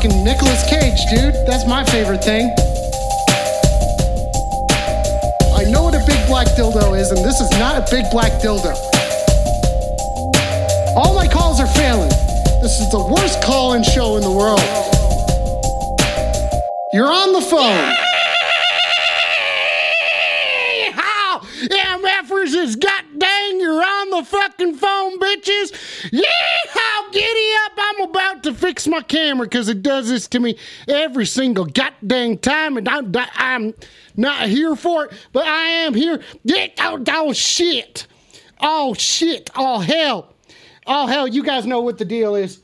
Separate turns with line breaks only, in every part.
Fucking Nicolas Cage, dude. That's my favorite thing. I know what a big black dildo is, and this is not a big black dildo. All my calls are failing. This is the worst call in show in the world. You're on the phone. Fix my camera because it does this to me every single goddamn time, and I'm, I'm not here for it, but I am here. Oh, oh shit. Oh shit. Oh hell. Oh hell, you guys know what the deal is.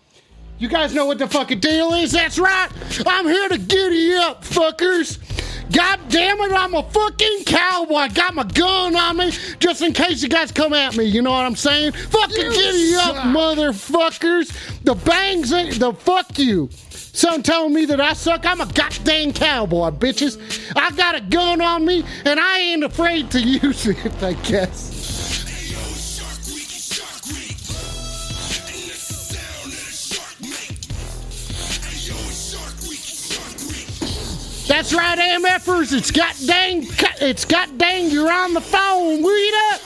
You guys know what the fucking deal is. That's right. I'm here to giddy up, fuckers. God damn it, I'm a fucking cowboy. I Got my gun on me just in case you guys come at me. You know what I'm saying? Fucking
You
giddy up, motherfuckers. The bangs ain't the fuck you. Son telling me that I suck. I'm a goddamn cowboy, bitches. I got a gun on me and I ain't afraid to use it, I guess. That's right, AMFers. It's got dang, it's got dang. You're on the phone. Weed up.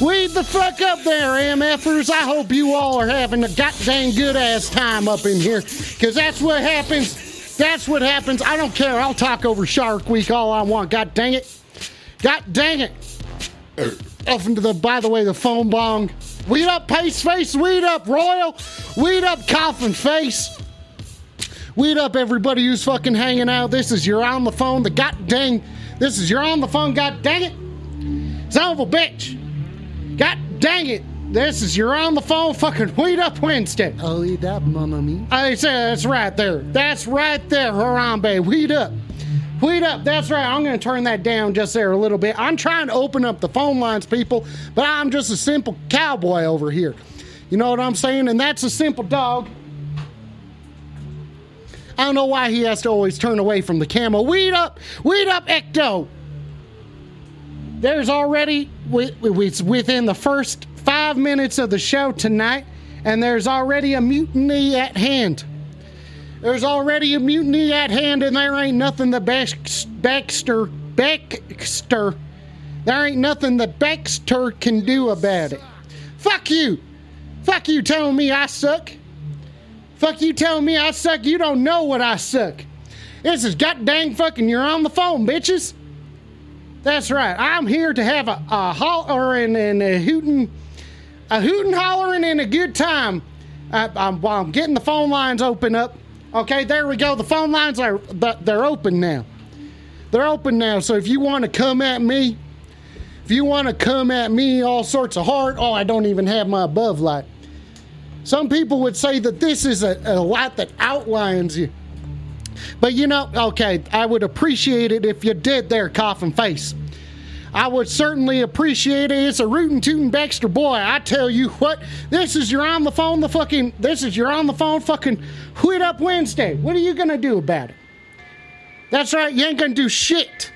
Weed the fuck up there, AMFers. I hope you all are having a god dang good ass time up in here. Cause that's what happens. That's what happens. I don't care. I'll talk over Shark Week all I want. God dang it. God dang it. Off into the, by the way, the phone bong. Weed up, pace face. Weed up, Royal. Weed up, coffin face. Weed up, everybody who's fucking hanging out. This is your on the phone. The god dang. This is your on the phone. God dang it. Son of a bitch. God dang it. This is your on the phone fucking Weed Up Wednesday.
Oh, eat up, mama me.
I said that's right there. That's right there, Harambe. Weed up. Weed up. That's right. I'm going to turn that down just there a little bit. I'm trying to open up the phone lines, people, but I'm just a simple cowboy over here. You know what I'm saying? And that's a simple dog. I don't know why he has to always turn away from the camera. Weed up. Weed up, Ecto. There's already, it's within the first five minutes of the show tonight, and there's already a mutiny at hand. There's already a mutiny at hand, and there ain't nothing the Bax- Baxter, Baxter, there ain't nothing the Baxter can do about it. Fuck you. Fuck you telling me I suck. Fuck you telling me I suck. You don't know what I suck. This is god dang fucking, you're on the phone, bitches. That's right. I'm here to have a, a hollering and a hooting, a hooting, hollering, and a good time. I, I'm, while I'm getting the phone lines open up. Okay, there we go. The phone lines are they're open now. They're open now. So if you want to come at me, if you want to come at me all sorts of hard, oh, I don't even have my above light. Some people would say that this is a, a light that outlines you. But you know, okay, I would appreciate it if you did there, coffin face. I would certainly appreciate it. It's a rootin' tootin' Baxter boy. I tell you what, this is your on the phone, the fucking, this is your on the phone fucking Wheat Up Wednesday. What are you gonna do about it? That's right, you ain't gonna do shit.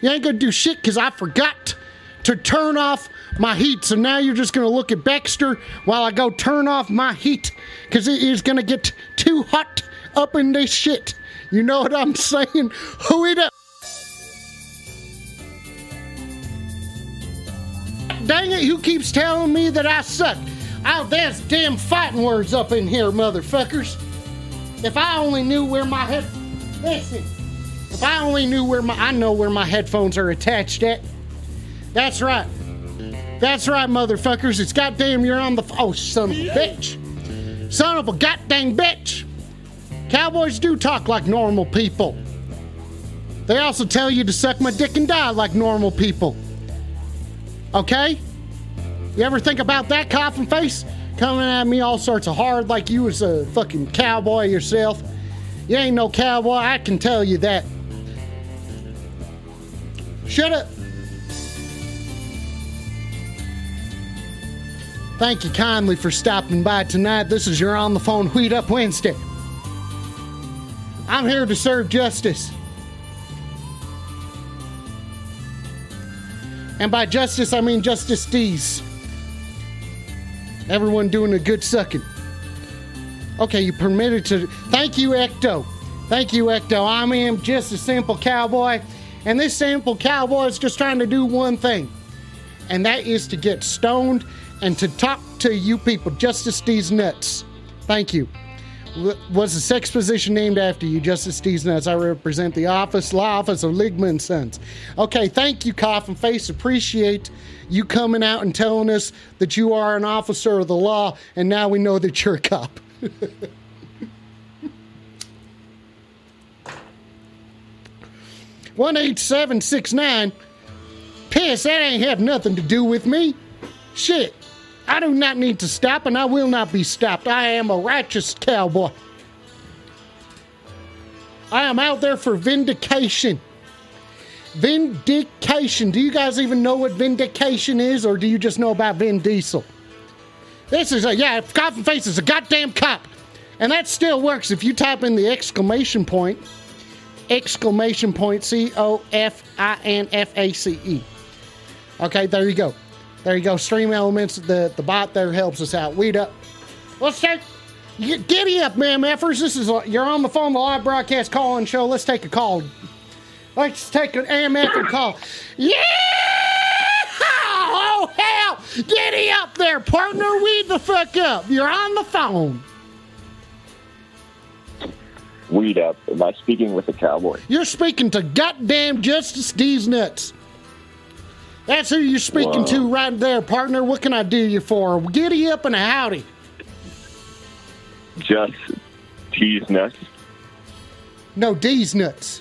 You ain't gonna do shit because I forgot to turn off my heat. So now you're just gonna look at Baxter while I go turn off my heat because it is gonna get too hot up in this shit. You know what I'm saying? Wheat up. Dang it, who keeps telling me that I suck? Oh, there's damn fighting words up in here, motherfuckers. If I only knew where my head. Listen. If I only knew where my. I know where my headphones are attached at. That's right. That's right, motherfuckers. It's goddamn you're on the. Oh, son of a bitch. Son of a goddamn bitch. Cowboys do talk like normal people. They also tell you to suck my dick and die like normal people. Okay? You ever think about that coffin face? Coming at me all sorts of hard like you was a fucking cowboy yourself. You ain't no cowboy, I can tell you that. Shut up. Thank you kindly for stopping by tonight. This is your On the Phone Wheat Up Wednesday. I'm here to serve justice. And by justice, I mean Justice D's. Everyone doing a good sucking. Okay, you permitted to. Thank you, Ecto. Thank you, Ecto. I am just a simple cowboy, and this simple cowboy is just trying to do one thing, and that is to get stoned and to talk to you people. Justice D's nuts. Thank you. Was the sex position named after you, Justice D's nuts? I represent the office, law office of Ligman Sons. Okay, thank you, Coffin Face. Appreciate you coming out and telling us that you are an officer of the law, and now we know that you're a cop. One eight seven six nine. Piss, that ain't have nothing to do with me. Shit. I do not need to stop, and I will not be stopped. I am a righteous cowboy. I am out there for vindication. Vindication. Do you guys even know what vindication is, or do you just know about Vin Diesel? This is a, yeah, Coffin Face is a goddamn cop. And that still works if you type in the exclamation point, exclamation point, C O F I N F A C E. Okay, there you go. There you go. Stream Elements, the, the bot there helps us out. Weed up. Let's take, get- giddy up, man, effers. This is, a, you're on the phone, the live broadcast call-in show. Let's take a call. Let's take an AMF and call. Yeah! Oh, hell! Giddy up there, partner. Weed the fuck up. You're on the phone.
Weed up. Am I speaking with a cowboy?
You're speaking to goddamn Justice D's nuts. That's who you're speaking
Wow.
to right there, partner. What can I do you for? Giddy up and a howdy.
Just tease nuts.
No, D's nuts.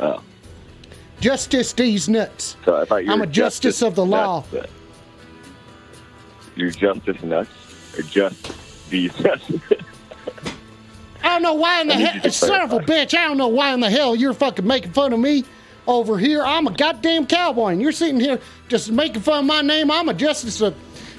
Oh,
Justice D's nuts.
so I thought you
I'm a justice of the law.
nuts. You're justice nuts, or just these nuts?
I don't know why in the hell, son of a bitch. I don't know why in the hell you're fucking making fun of me over here. I'm a goddamn cowboy, and you're sitting here just making fun of my name. I'm a justice of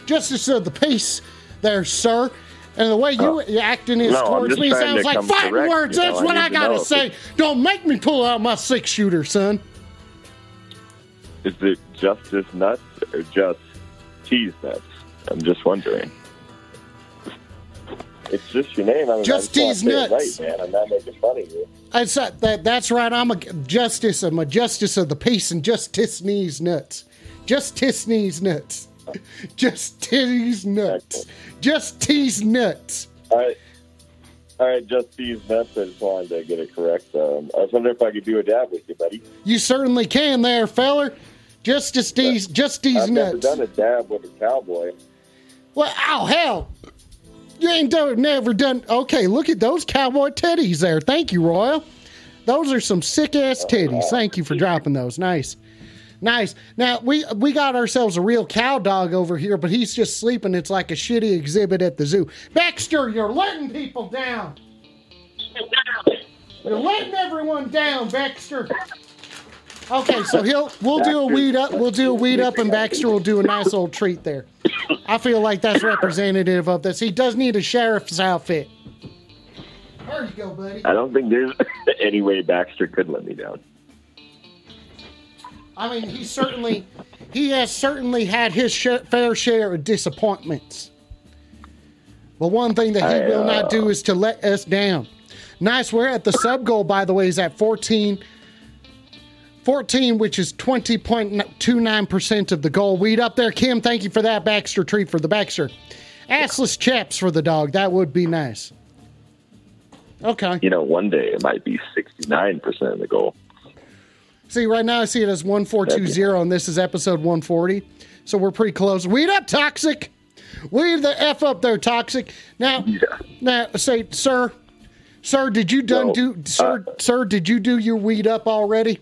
justice of the peace, there, sir. And the way you
Oh.
acting is
No,
towards me sounds like fighting
correct,
words.
you know,
That's
I
what I gotta say. Don't make me pull out my six shooter, son.
Is it justice nuts or just tease nuts? I'm just wondering. It's just your name. I mean,
Just
I just
tease
wanna say it
nuts.
Right, man. I'm not making fun of you.
That's uh, that. That's right. I'm a justice. I'm a justice of the peace, and just Tisney's nuts. Just Tisney's nuts. Just Titty's nuts. Just T's nuts.
All right. All right, just these nuts. I just wanted to get it correct. Um, I was wondering if I could do a dab with you, buddy.
You certainly can, there, feller. Justice D's. Just D's
I've never done a dab with a cowboy.
Well, oh hell. You ain't done, never done. Okay, look at those cowboy titties there. Thank you, Royal. Those are some sick ass titties. Thank you for dropping those. Nice, nice. Now we we got ourselves a real cow dog over here, but he's just sleeping. It's like a shitty exhibit at the zoo. Baxter, you're letting people down. You're letting everyone down, Baxter. Okay, so he'll we'll do a weed up. We'll do a weed up, and Baxter will do a nice old treat there. I feel like that's representative of this. He does need a sheriff's outfit. There you go, buddy.
I don't think there's any way Baxter could let me down.
I mean, he certainly, he has certainly had his sh- fair share of disappointments. But one thing that he
I,
will
uh,
not do is to let us down. Nice. We're at the sub goal, by the way, is at 14. 14, which is 20.29% of the goal. Weed up there, Kim. Thank you for that Baxter treat for the Baxter. Assless chaps for the dog. That would be nice. Okay.
You know, one day it might be 69% of the goal.
See, right now I see it as 1420, and this is episode 140. So we're pretty close. Weed up, Toxic. Weed the F up there, Toxic. Now,
Yeah.
now, say, sir, sir, did you done
No,
do, sir,
uh,
sir, did you do your weed up already?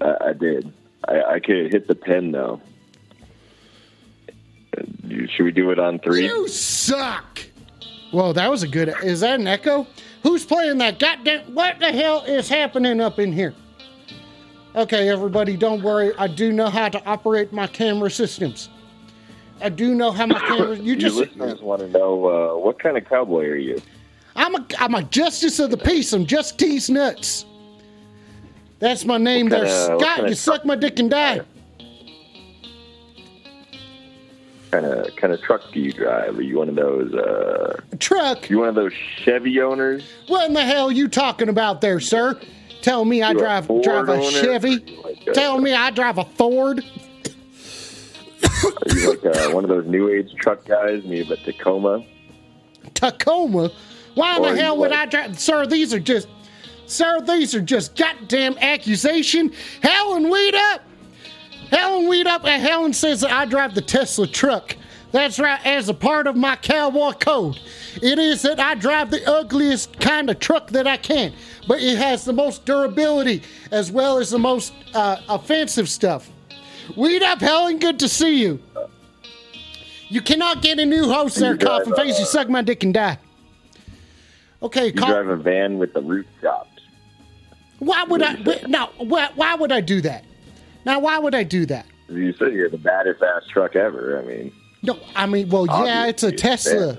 I, I did. I, I could hit the pen, though. Should we do it on three?
You suck. Whoa, that was a good. Is that an echo? Who's playing that? Goddamn! What the hell is happening up in here? Okay, everybody, don't worry. I do know how to operate my camera systems. I do know how my camera. You
Your
just.
listeners want to know uh, what kind of cowboy are you?
I'm a I'm a justice of the peace. I'm just tease nuts. That's my name there,
kinda-
Scott. You suck my dick and die.
Kind of kind of truck do you drive? Are you one of those? Uh,
Truck.
you one of those Chevy owners?
What in the hell are you talking about there, sir? Tell me I
You a
drive
Ford
drive a? Chevy.
Like a-
Tell me I drive a Ford.
Are you like uh, one of those new age truck guys? Me, but Tacoma?
Tacoma. Why in the hell would
like-
I drive? Sir, these are just, sir, these are just goddamn accusation. Helen, weed up. Helen, weed up. And Helen says that I drive the Tesla truck. That's right, as a part of my cowboy code. It is that I drive the ugliest kind of truck that I can, but it has the most durability as well as the most uh, offensive stuff. Weed up, Helen. Good to see you. You cannot get a new host there, coffin face. You suck my dick and die. Okay,
You
call,
drive a van with the roof chopped.
Why would I?
You
why, why would I do that? Now, why would I do that?
You said you're the baddest ass truck ever. I mean,
No, I mean, well, yeah, it's a Tesla.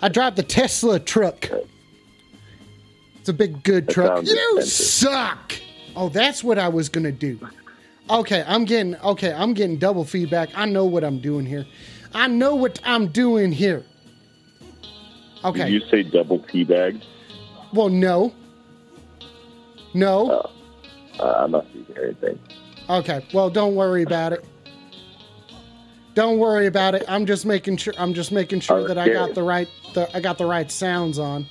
I drive the Tesla truck. It's a big, good
That
truck. You
expensive.
suck. Oh, that's what I was gonna do. Okay, I'm getting okay. I'm getting double feedback. I know what I'm doing here. I know what I'm doing here. Okay.
Did you say double teabag?
well, no. No.
Uh, I must be hearing things.
Okay. Well, don't worry about it. Don't worry about it. I'm just making sure. I'm just making sure that I got the right. The, I got the right sounds on.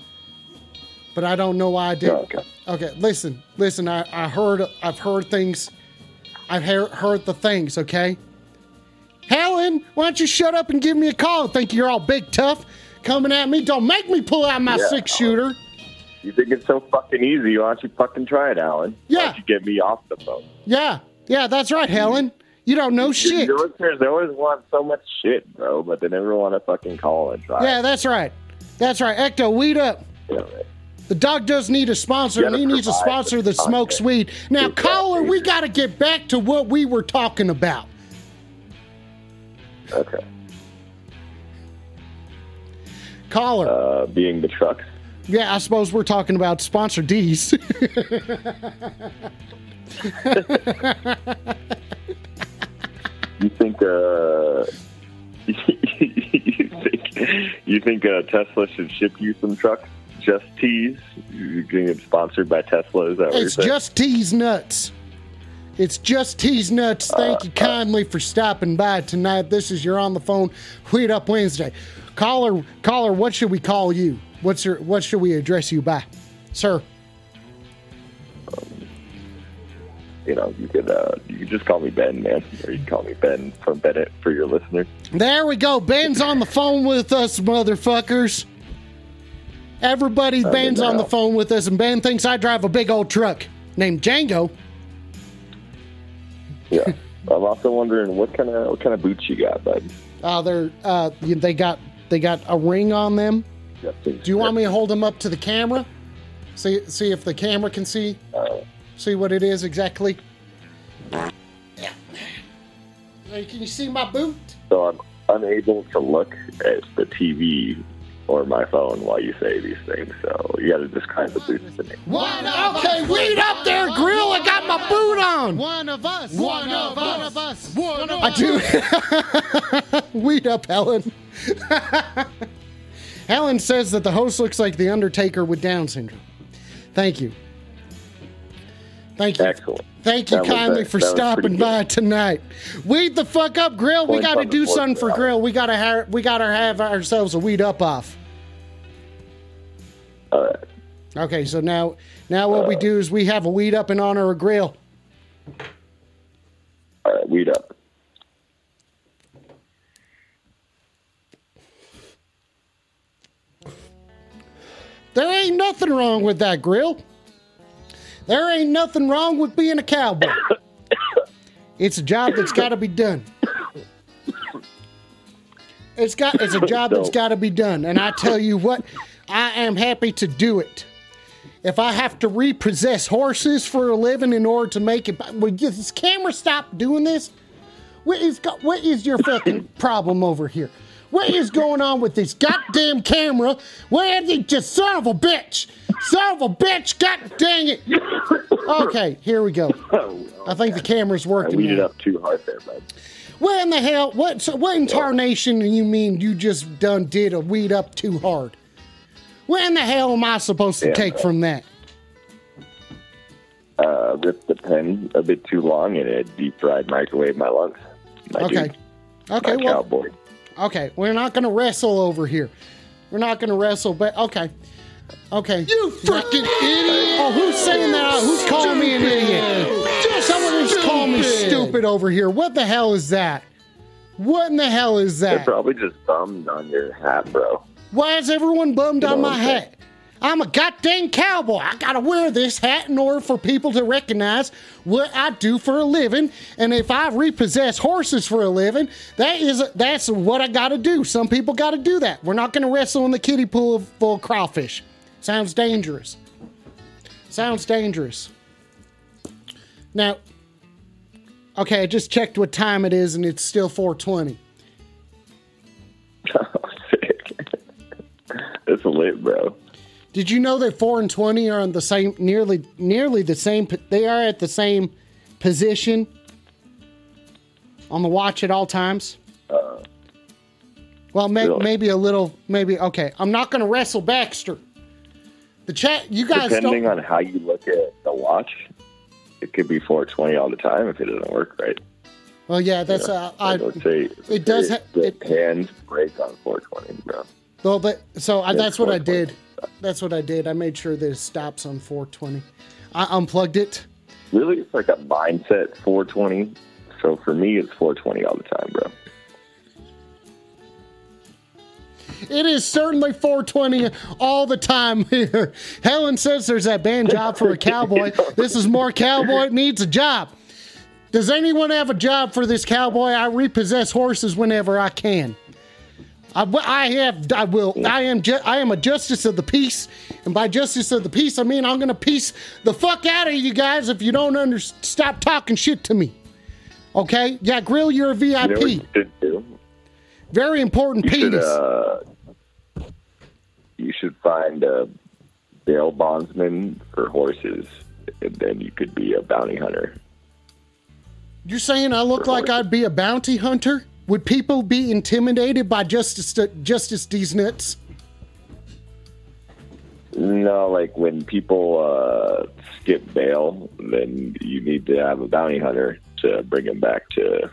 But I don't know why I did.
Oh, okay.
Okay. Listen. Listen. I, I heard. I've heard things. I've heard, heard the things. Okay. Helen, why don't you shut up and give me a call? Think you're all big tough, coming at me. Don't make me pull out my
Yeah.
six shooter.
You think it's so fucking easy? Why don't you fucking try it, Alan?
Yeah.
Why don't you get me off the phone?
Yeah. Yeah. That's right, Helen. You don't know shit.
Your listeners, they always want so much shit, bro, but they never want to fucking call and try.
Yeah, that's right. That's right. Ecto, weed up.
Know, right?
The dog does need a sponsor, and he needs a sponsor that smokes weed. Now, caller, we got to get back to what we were talking about.
Okay.
Caller,
Uh, being the trucks.
Yeah, I suppose we're talking about sponsor D's.
You think, uh, you think, you think uh, Tesla should ship you some trucks? Just teas? You're getting sponsored by Tesla? Is that what
it's
you're saying?
just T's nuts. It's just T's nuts. Thank you kindly for stopping by tonight. This is your on the phone Weed Up Wednesday. Caller, caller, what should we call you? What's your what should we address you by, sir?
you know, you could uh, you could just call me Ben, man, or you can call me Ben from Bennett for your listeners.
There we go. Ben's on the phone with us, motherfuckers. Everybody,
I
Ben's on the phone with us, and Ben thinks I drive a big old truck named Django.
Yeah. I'm also wondering what kind of what kind of boots you got, bud.
Uh, they're uh, they got they got a ring on them.
Just
Do you want me to hold them up to the camera? See see if the camera can see
Uh,
see what it is exactly. Yeah. Can you see my boot?
so I'm unable to look at the TV or my phone while you say these things. So you got to describe the boots to me.
One okay, wait up there, Grill. I got my boot on.
One of us. One of us. One of us.
I do. Weed up, Helen. Helen says that the host looks like the Undertaker with Down syndrome. Thank you. Thank you.
Excellent.
Thank you
That
kindly for
that
stopping by
good.
tonight. Weed the fuck up, Grill. We got to do something for Grill. We got to have we got to have ourselves a weed up off.
All right.
Okay, so now now what we uh. do is we have a weed up in honor of Grill.
All right. Weed up.
There ain't nothing wrong with that, Grill. There ain't nothing wrong with being a cowboy. It's a job that's got to be done. It's got it's a job that's got to be done, and I tell you what, I am happy to do it. If I have to repossess horses for a living in order to make it, will this camera stop doing this? What is what is your fucking problem over here? What is going on with this goddamn camera? Where did you just son of a bitch, son of a bitch, god dang it! Okay, here we go. I think the camera's
I
working.
weeded
now.
up too hard there, bud.
What in the hell? What? So what incarnation do you mean you just done did a weed up too hard? What in the hell am I supposed to take
man.
from that?
Uh, ripped the pen a bit too long and it deep fried microwave my lungs. My
Okay.
dude,
Okay,
my
well,
cowboy.
Okay, we're not gonna wrestle over here. We're not gonna wrestle, but okay, okay.
You fucking idiot!
Oh, who's saying that? Who's calling me an idiot? Just Someone is calling me
Stupid.
stupid over here. What the hell is that? What in the hell is that?
They
that?
probably just bummed on your hat, bro.
Why is everyone bummed
You
on my
I'm
hat? I'm a goddamn cowboy. I gotta wear this hat in order for people to recognize what I do for a living. And if I repossess horses for a living, that is that's what I gotta do. Some people gotta do that. We're not gonna wrestle in the kiddie pool full of crawfish. Sounds dangerous. Sounds dangerous. Now, okay, I just checked what time it is, and it's still 420.
Sick. It's late, bro.
Did you know that four and twenty are on the same, nearly, nearly the same? They are at the same position on the watch at all times. well, may,
really?
maybe a little, maybe. Okay, I'm not going to wrestle Baxter. The chat, you guys
Depending on how you look at the watch, it could be 420 all the time if it doesn't work right.
well, yeah, that's. Uh, I,
Like, let's say
it does
say
ha- it-
hands break on 420, bro.
well, but so I, that's what I did. That's what I did. I made sure that it stops on 420. I unplugged it.
Really, it's like a mindset 420. So for me, it's 420 all the time, bro.
It is certainly 420 all the time here. Helen says there's that band job for a cowboy. This is more cowboy it needs a job. Does anyone have a job for this cowboy? I repossess horses whenever I can. I, I have. I will. I am. Ju- I am a justice of the peace, and by justice of the peace, I mean I'm gonna piece the fuck out of you guys if you don't under, stop talking shit to me. Okay? Yeah, grill. You're a VIP.
You know you should do?
Very important
You should,
penis.
uh, you should find a bail bondsman for horses, and then you could be a bounty hunter.
You're saying I look like I'd be a bounty hunter? Would people be intimidated by Justice Justice D's?
No, like when people uh, skip bail, then you need to have a bounty hunter to bring them back to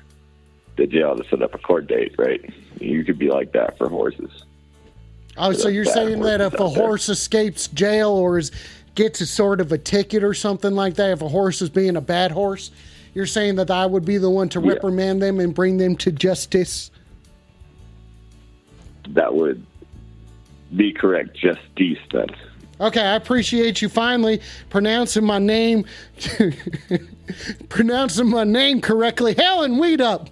the jail to set up a court date, right? You could be like that for horses.
Oh, so
Yeah,
you're saying that if a
there.
horse escapes jail or is, gets a sort of a ticket or something like that, if a horse is being a bad horse, you're saying that I would be the one to
Yeah.
reprimand them and bring them to justice?
That would be correct, just decent.
Okay, I appreciate you finally pronouncing my name, pronouncing my name correctly. Helen Weed up.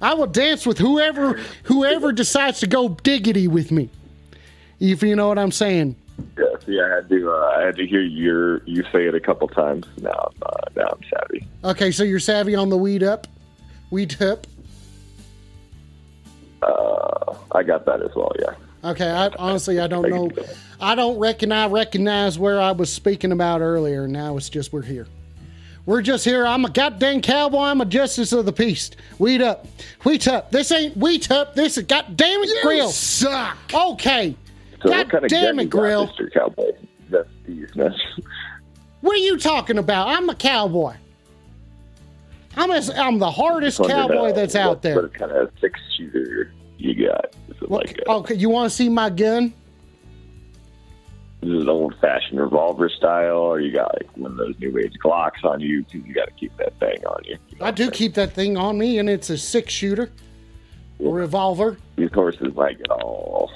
I will dance with whoever whoever decides to go diggity with me. If you know what I'm saying.
Yeah, see, I had to, uh, I had to hear your you say it a couple times. Now, I'm, uh, now I'm savvy.
Okay, so you're savvy on the weed up, weed up.
Uh, I got that as well. Yeah.
Okay, I, honestly, I don't know. I don't reckon I recognize where I was speaking about earlier. Now it's just we're here. We're just here. I'm a goddamn cowboy. I'm a justice of the peace. Weed up. Wheat up. This ain't wheat up. This is goddamn it, grill.
suck.
Okay.
So
God
what kind of
damn it,
you
Grill.
Mr. Cowboy? That's decent.
What are you talking about? I'm a cowboy. I'm, a, I'm the hardest cowboy that's out there.
What kind of six shooter you got?
What-
like a,
okay, you want to see my gun?
is it old fashioned revolver style, or you got like one of those new age Glocks on you? 'cause you got to keep that thing on you. you know
I do
saying?
keep that thing on me, and it's a six shooter, revolver.
These horses might get all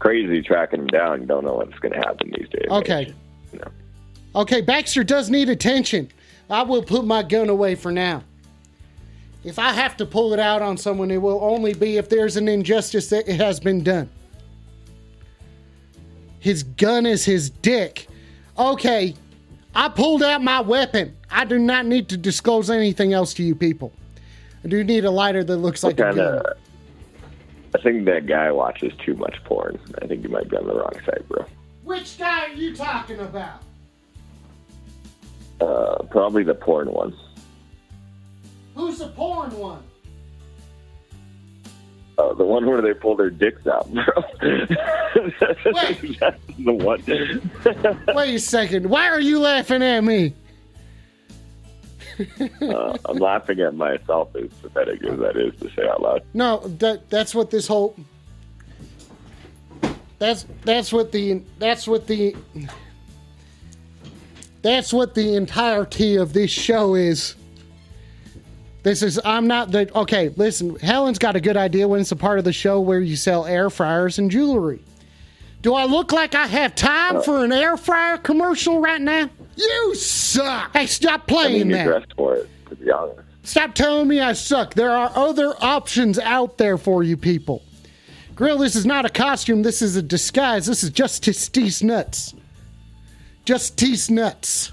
crazy tracking them down. You don't know what's going to happen these days.
Okay.
You know.
Okay, Baxter does need attention. I will put my gun away for now. If I have to pull it out on someone, it will only be if there's an injustice that it has been done. His gun is his dick. Okay, I pulled out my weapon. I do not need to disclose anything else to you people. I do need a lighter that looks like a gun.
of. I think that guy watches too much porn. I think you might be on the wrong side, bro.
Which guy are you talking about?
Uh, probably the porn one.
Who's the porn one?
Uh, the one where they pull their dicks out, bro.
Wait.
That's the one.
Wait a second. Why are you laughing at me?
Uh, I'm laughing at myself as pathetic as that is to say out loud.
No, that that's what this whole that's that's what the that's what the that's what the entirety of this show is. This is I'm not the okay, listen, Helen's got a good idea when it's a part of the show where you sell air fryers and jewelry. Do I look like I have time for an air fryer commercial right now? You suck. Hey, stop
I
playing
mean, you're
that.
dressed for it, to be honest.
Stop telling me I suck. There are other options out there for you people. Grill, this is not a costume. This is a disguise. This is Justice Tease Nuts. Justice Nuts.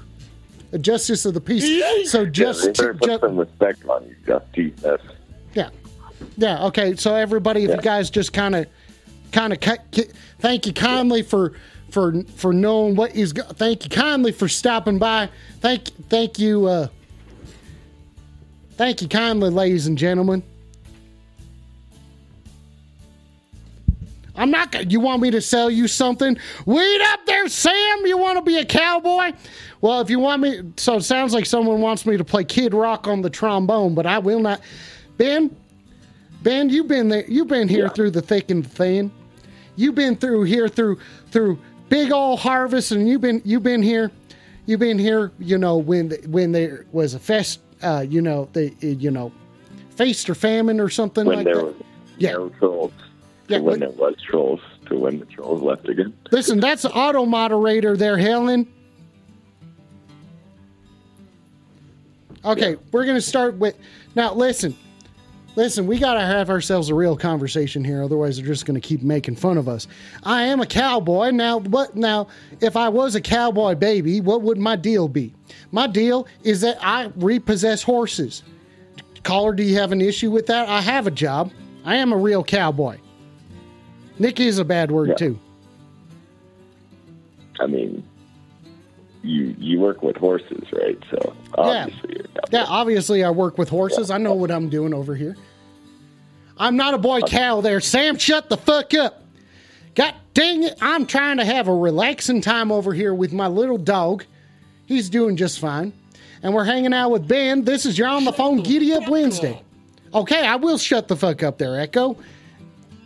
A justice of the peace. So
Yeah,
just,
they better put
ju-
some respect on you, Justice. Nuts.
yeah, yeah. Okay, so everybody, if
Yeah.
you guys just kind of, kind of, thank you kindly for for for knowing what is. go- Thank you kindly for stopping by. Thank thank you. uh Thank you kindly, ladies and gentlemen. I'm not. gonna- You want me to sell you something? Wait up there, Sam. You want to be a cowboy? Well, if you want me, so it sounds like someone wants me to play Kid Rock on the trombone, but I will not. Ben, Ben, you've been there. You've been here
Yeah.
through the thick and thin. You've been through here through through big old harvest, and you've been you've been here. You've been here. You know when the, when there was a fest. Uh, you know the you know feast or famine or something
When
like
there
that.
was
Yeah.
no trolls.
Yeah,
when
but-
there was trolls. To when the trolls left again.
Listen, that's the auto moderator there, Helen. Okay, we're gonna start with now. Listen, listen, we gotta have ourselves a real conversation here. Otherwise, they're just gonna keep making fun of us. I am a cowboy now. What now? If I was a cowboy baby, what would my deal be? My deal is that I repossess horses. Caller, do you have an issue with that? I have a job. I am a real cowboy. Nick is a bad word
Yeah.
too.
I mean, you you work with horses, right? So obviously you're
Yeah, obviously I work with horses. I know what I'm doing over here. I'm not a boy uh, cow there. Sam, shut the fuck up. God dang it. I'm trying to have a relaxing time over here with my little dog. He's doing just fine. And we're hanging out with Ben. This is your on the phone Giddy Up Wednesday. Okay, I will shut the fuck up there, Echo.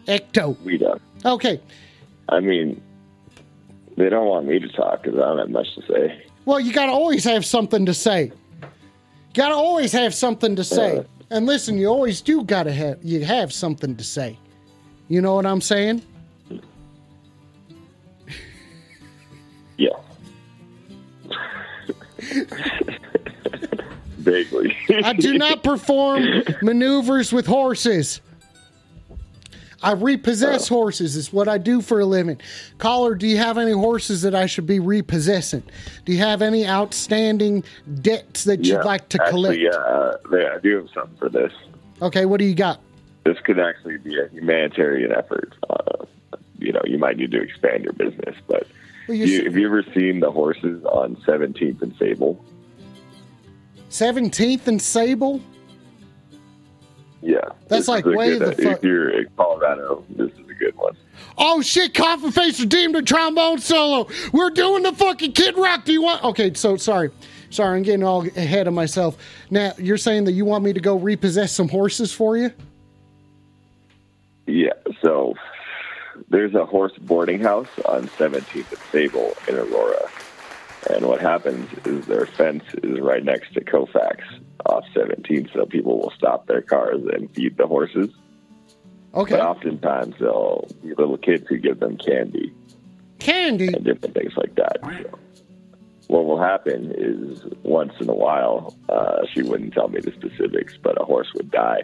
Ecto.
we don't.
Okay.
I mean, they don't want me to talk because I don't have much to say.
Well, you got to always have something to say. Got to always have something to say.
Yeah.
And listen, you always do got to have you have something to say. You know what I'm saying?
Yeah. Vaguely.
I do not perform maneuvers with horses. I repossess horses. Is what I do for a living. Caller, do you have any horses that I should be repossessing? Do you have any outstanding debts that you'd like to collect?
Actually, yeah, I do have something for this.
Okay, what do you got?
This could actually be a humanitarian effort. Uh, you know, you might need to expand your business, but
Well, you
have you ever seen the horses on 17th and Sable?
17th and Sable?
Yeah,
That's like way the fu-
If you're in Colorado, this is a good one.
Oh shit, Coffin Face redeemed a trombone solo. We're doing the fucking Kid Rock. Do you want Okay, so sorry. Sorry, I'm getting all ahead of myself. Now, you're saying that you want me to go repossess some horses for you?
Yeah, so there's a horse boarding house on 17th and Sable in Aurora. And what happens is their fence is right next to Colfax off 17, so people will stop their cars and feed the horses.
Okay.
But oftentimes they'll be little kids who give them candy
Candy.
and different things like that. So what will happen is once in a while, uh, she wouldn't tell me the specifics, but a horse would die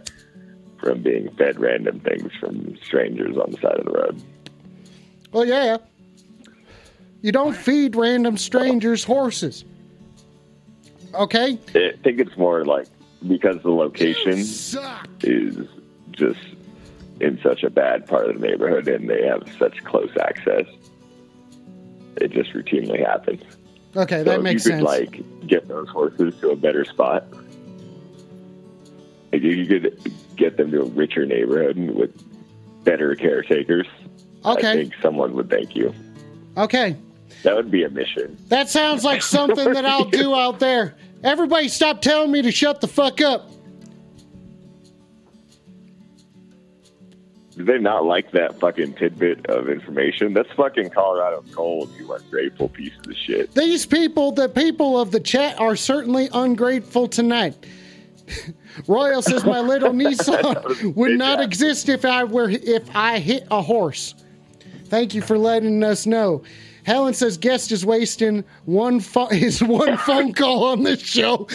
from being fed random things from strangers on the side of the road.
Well, yeah. You don't feed random strangers horses. Okay?
I think it's more like because the location is just in such a bad part of the neighborhood and they have such close access. It just routinely happens.
Okay,
So
that makes
you could
sense.
like get those horses to a better spot. Like you could get them to a richer neighborhood with better caretakers.
Okay.
I think someone would thank you.
Okay.
That would be a mission.
That sounds like something that I'll do out there. Everybody stop telling me to shut the fuck up.
Do they not like that fucking tidbit of information? That's fucking Colorado gold, you ungrateful piece of shit.
These people, the people of the chat, are certainly ungrateful tonight. Royal says my little Nissan would not exist if I were if I hit a horse. Thank you for letting us know. Helen says guest is wasting one his one phone call on this show.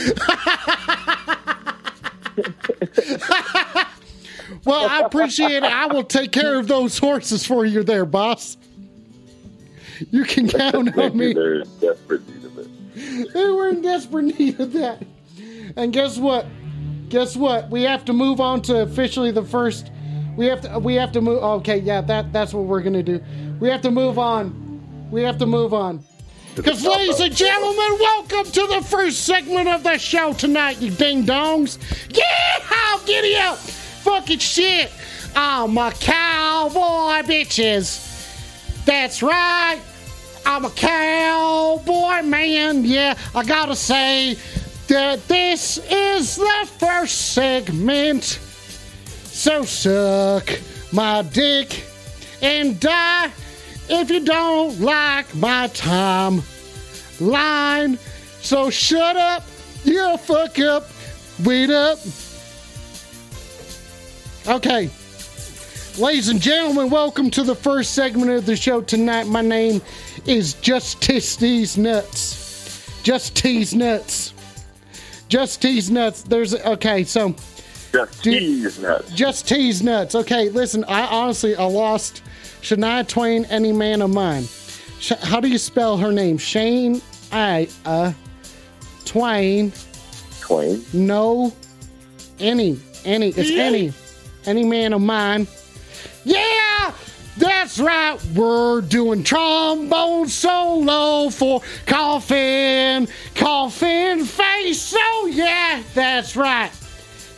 well, I appreciate it. I will take care of those horses for you there, boss. You can count on me.
They're in desperate need of it.
They were in desperate need of that. And guess what? Guess what? We have to move on to officially the first. We have to. We have to move. Okay, yeah, that that's what we're gonna do. We have to move on. We have to move on. Because, ladies and gentlemen, welcome to the first segment of the show tonight, you ding dongs. Yeah, giddy up, fucking shit. Oh my cowboy bitches. That's right. I'm a cowboy man. Yeah, I gotta say that this is the first segment. So suck my dick and die if you don't like my time line. So shut up, you fuck up, wait up. Okay. Ladies and gentlemen, welcome to the first segment of the show tonight. My name is Justice These Nuts. Just Tease Nuts. Just Tease Nuts. There's okay, so
Just tease nuts.
just tease nuts. Okay, listen, I honestly I lost Shania Twain, any man of mine. Sh- how do you spell her name? Shane I uh Twain.
Twain.
No any. Any. It's any. Any man of mine. Yeah! That's right. We're doing trombone solo for coffin, coffin face. Oh yeah, that's right.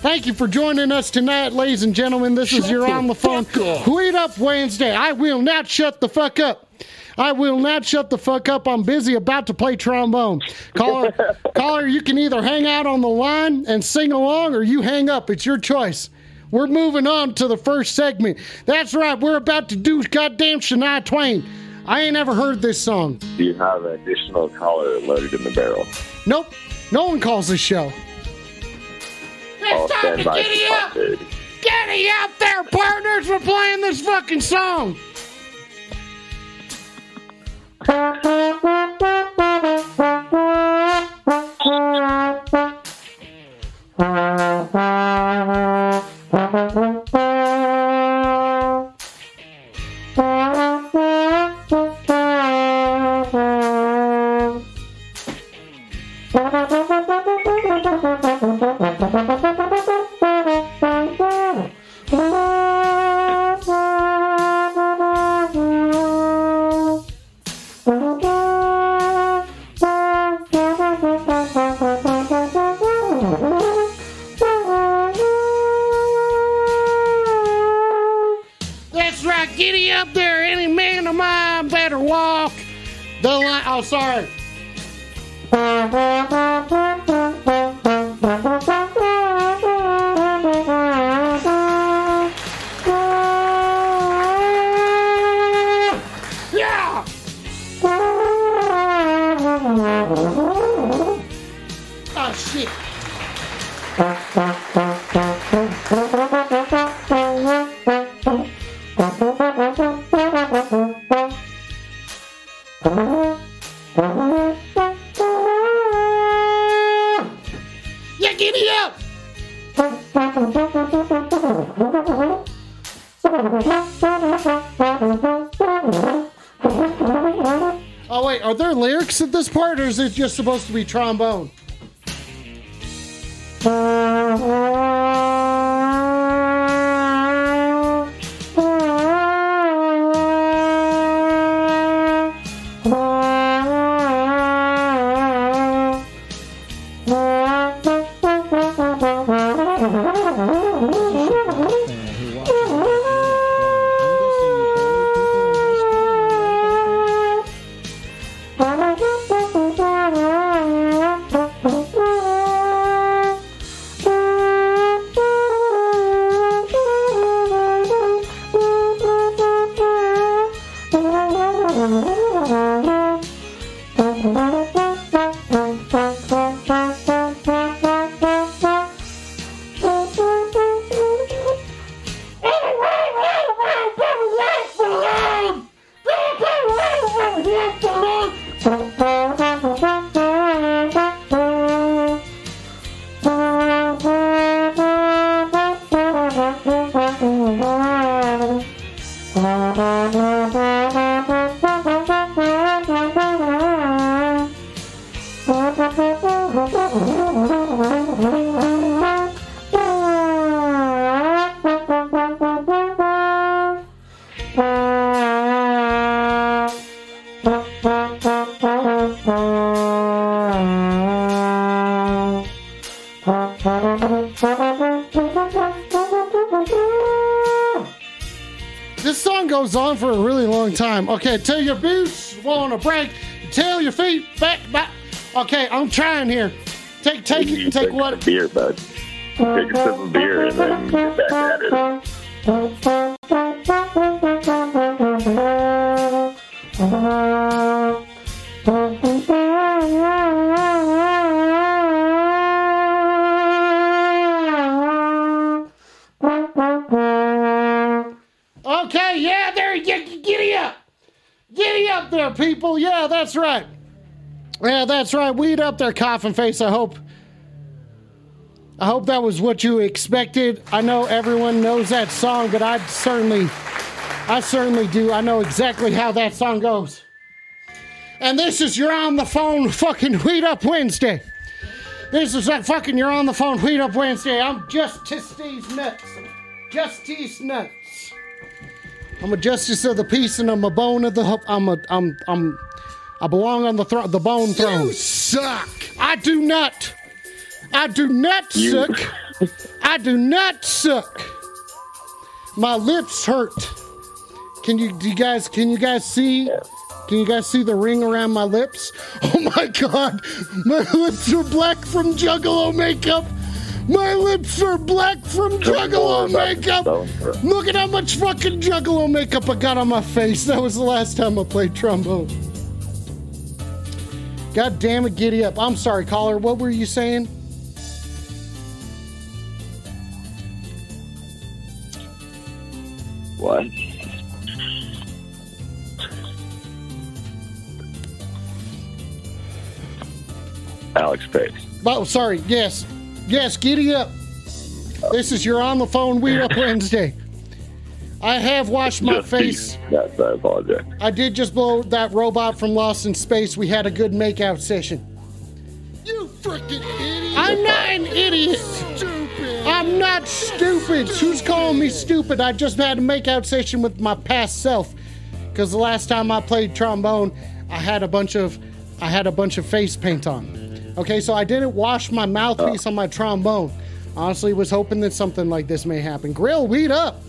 Thank you for joining us tonight, ladies and gentlemen. This is your on the phone Tweet Up Wednesday. I will not shut the fuck up. I will not shut the fuck up. I'm busy about to play trombone. Caller, caller, you can either hang out on the line and sing along or you hang up. It's your choice. We're moving on to the first segment. That's right. We're about to do goddamn Shania Twain. I ain't ever heard this song.
Do you have an additional caller loaded in the barrel?
Nope. No one calls this show.
I'll
It's time to
by
giddy up!
posterity.
Giddy up there, partners! We're playing this fucking song! Yeah, give up! Oh wait, are there lyrics at this part, or is it just supposed to be trombone? Okay, tell your boots want to break. Tell your feet back back. Okay, I'm trying here. Take take
You
take
take
what?
a beer, bud. Take a sip of beer and then get back
that's right. Yeah, that's right. Weed up there, coffin face. I hope. I hope that was what you expected. I know everyone knows that song, but I certainly, I certainly do. I know exactly how that song goes. And this is You're on the Phone fucking Weed Up Wednesday. This is that fucking You're on the Phone Weed Up Wednesday. I'm Justice Nuts. Justice Nuts. I'm a justice of the peace, and I'm a bone of the. I'm a. I'm. I'm. I belong on the throne, the bone throne.
You suck.
I do not. I do not
You-
suck. I do not suck. My lips hurt. Can you, do you guys? Can you guys see? Can you guys see the ring around my lips? Oh my god, my lips are black from Juggalo makeup. My lips are black from Juggalo makeup. Look at how much fucking Juggalo makeup I got on my face. That was the last time I played trombone. God damn it, giddy up. I'm sorry, caller. What were you saying?
What? Alex Pace.
Oh, sorry. Yes. Yes, giddy up. This is your on the phone Weed Up Wednesday. I have washed my
Just
face.
Pete. Yes, I apologize.
I did just blow that robot from Lost in Space. We had a good makeout session.
You freaking idiot.
I'm not an idiot.
stupid.
I'm not stupid. Who's calling me stupid? I just had a makeout session with my past self. Because the last time I played trombone, I had a bunch of I had a bunch of face paint on. Okay, so I didn't wash my mouthpiece on my trombone. Honestly, was hoping that something like this may happen. Grill, weed up.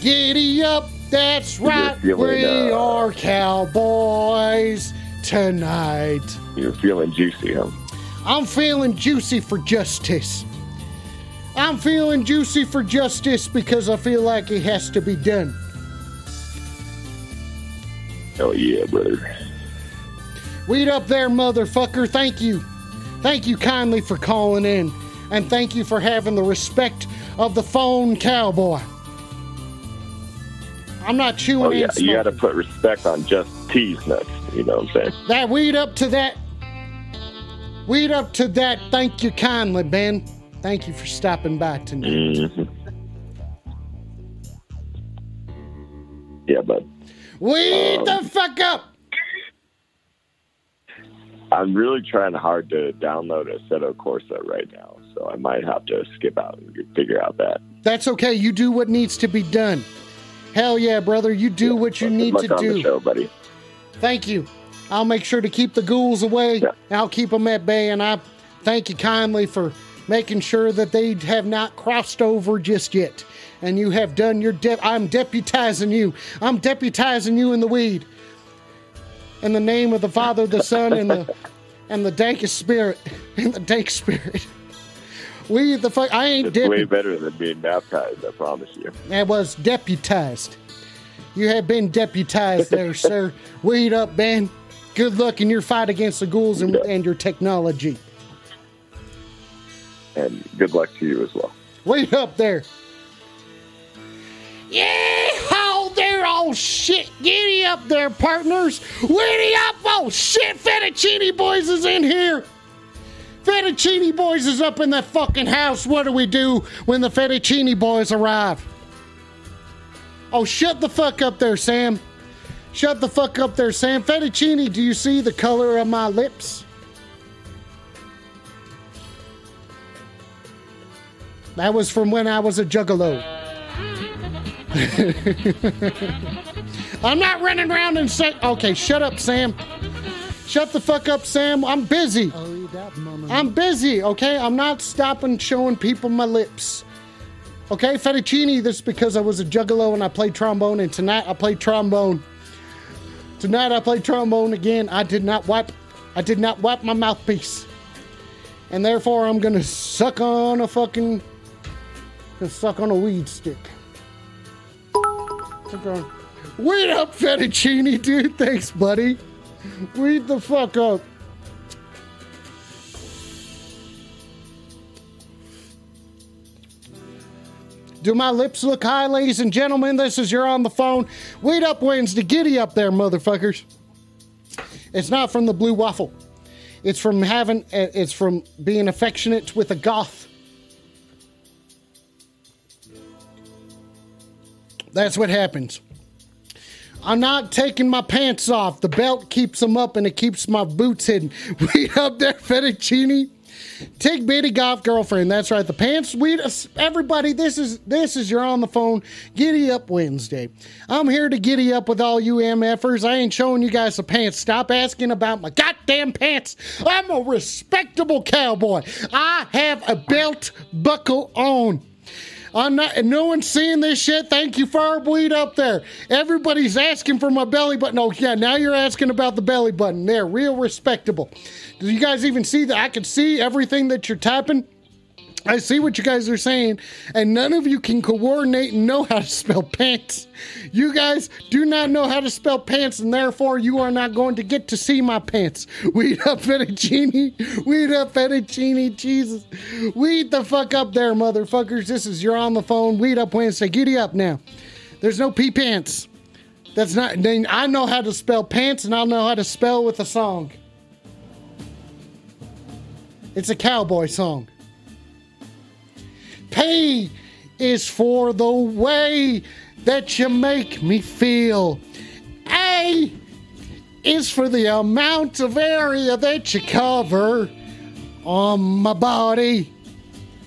Giddy up, that's right. We
uh,
are cowboys tonight.
You're feeling juicy, huh?
I'm feeling juicy for justice. I'm feeling juicy for justice because I feel like it has to be done.
Oh yeah, brother.
Weed up there, motherfucker. Thank you. Thank you kindly for calling in. And thank you for having the respect of the phone cowboy. I'm not chewing
Oh yeah, you got to put respect on just tease nuts. You know what I'm saying?
That weed up to that. Weed up to that. Thank you kindly, Ben. Thank you for stopping by tonight.
hmm Yeah, bud.
Weed
Um,
the fuck up.
I'm really trying hard to download a Assetto Corsa right now, so I might have to skip out and figure out that.
That's okay. You do what needs to be done. Hell yeah, brother. You do what you need to
on the
do.
show, buddy.
Thank you. I'll make sure to keep the ghouls away.
Yeah.
I'll keep them at bay, and I thank you kindly for making sure that they have not crossed over just yet. And you have done your de- I'm deputizing you. I'm deputizing you in the weed. In the name of the Father, the Son, and the and the dankest spirit, and the dank spirit. We the fuck. I ain't
It's way better than being baptized, I promise you.
That was deputized. You have been deputized there, sir. Weed up, Ben. Good luck in your fight against the ghouls and, and your technology.
And good luck to you as well.
Wait up there. Yeah, oh there, oh shit. Giddy up there, partners. Giddy up, oh shit. Fettuccine Boys is in here. Fettuccine Boys is up in that fucking house. What do we do when the Fettuccine Boys arrive? Oh, shut the fuck up there, Sam. Shut the fuck up there, Sam. Fettuccine, do you see the color of my lips? That was from when I was a juggalo. I'm not running around and say, okay, shut up, Sam. Shut the fuck up, Sam. I'm busy. I'm busy, okay? I'm not stopping showing people my lips. Okay, fettuccine, this is because I was a juggalo and I played trombone, and tonight I played trombone. Tonight I played trombone again. I did not wipe I did not wipe my mouthpiece. And therefore I'm gonna suck on a fucking gonna suck on a weed stick. Weed up, fettuccine, dude. Thanks, buddy. Weed the fuck up. Do my lips look high, ladies and gentlemen? This is You're on the Phone. Weed Up Wednesday. Giddy up there, motherfuckers. It's not from the blue waffle. It's from having, uh, it's from being affectionate with a goth. That's what happens. I'm not taking my pants off. The belt keeps them up and it keeps my boots hidden. Weed up there, fettuccine. Take bitty golf girlfriend. That's right. The pants. We everybody. This is this is your on the phone. Giddy up Wednesday. I'm here to giddy up with all you MFers. I ain't showing you guys the pants. Stop asking about my goddamn pants. I'm a respectable cowboy. I have a belt buckle on. I'm not, and no one's seeing this shit. Thank you, Fireweed up there. Everybody's asking for my belly button. Oh, yeah, now you're asking about the belly button. There, real respectable. Do you guys even see that? I can see everything that you're tapping. I see what you guys are saying, and none of you can coordinate and know how to spell pants. You guys do not know how to spell pants, and therefore you are not going to get to see my pants. Weed up fettuccine. Weed up fettuccine. Jesus. Weed the fuck up there, motherfuckers. This is You're on the Phone. Weed up Wednesday. Giddy up now. There's no pee pants. That's not. I know how to spell pants, and I'll know how to spell with a song. It's a cowboy song. P is for the way that you make me feel. A is for the amount of area that you cover on my body.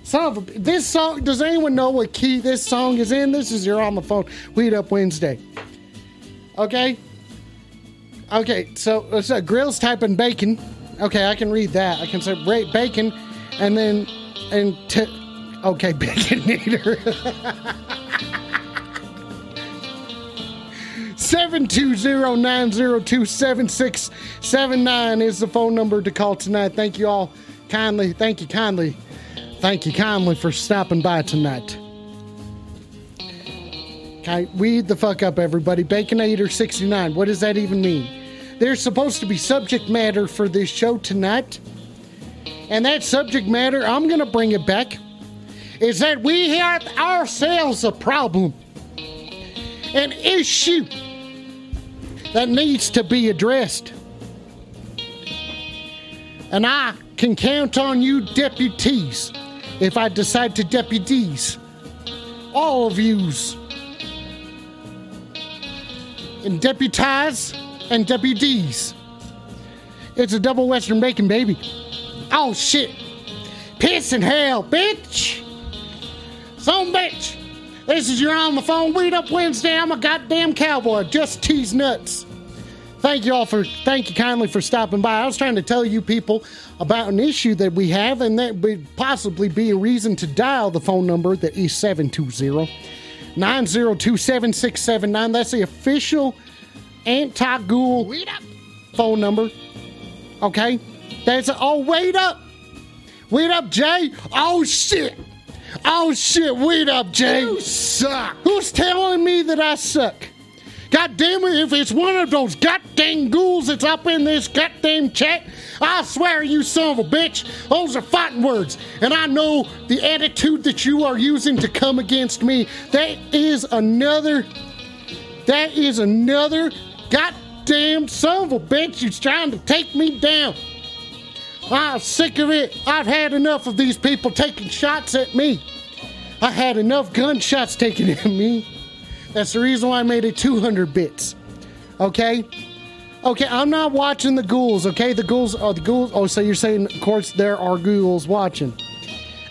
Son of a, this song, does anyone know what key this song is in? This is your on the phone. Weed Up Wednesday. Okay? Okay, so uh, it's a grill's typing bacon. Okay, I can read that. I can say bacon and then and okay, bacon eater. 720-902-7679 is the phone number to call tonight. Thank you all kindly. Thank you kindly. Thank you kindly for stopping by tonight. Okay, weed the fuck up, everybody. Baconator 69. What does that even mean? There's supposed to be subject matter for this show tonight. And that subject matter, I'm going to bring it back, is that we have ourselves a problem, an issue that needs to be addressed. And I can count on you, deputies, if I decide to deputies, all of yous and deputize and deputies. It's a double Western bacon, baby. Oh shit. Piss in hell, bitch. Some bitch. This is your on the phone weed up Wednesday. I'm a goddamn cowboy. Just tease nuts. Thank you all for thank you kindly for stopping by. I was trying to tell you people about an issue that we have, and that would possibly be a reason to dial the phone number that is 720 902 7679. That's the official anti ghoul phone number. Okay? That's oh wait up. Wait up, Jay. Oh shit. Oh shit, wait up, Jay.
You suck.
Who's telling me that I suck? God damn it, if it's one of those goddamn ghouls that's up in this goddamn chat, I swear you son of a bitch, those are fighting words. And I know the attitude that you are using to come against me. That is another, that is another goddamn son of a bitch who's trying to take me down. I'm sick of it. I've had enough of these people taking shots at me. I had enough gunshots taken at me. That's the reason why I made it 200 bits. Okay? Okay, I'm not watching the ghouls, okay? The ghouls are the ghouls. Oh, so you're saying, of course, there are ghouls watching.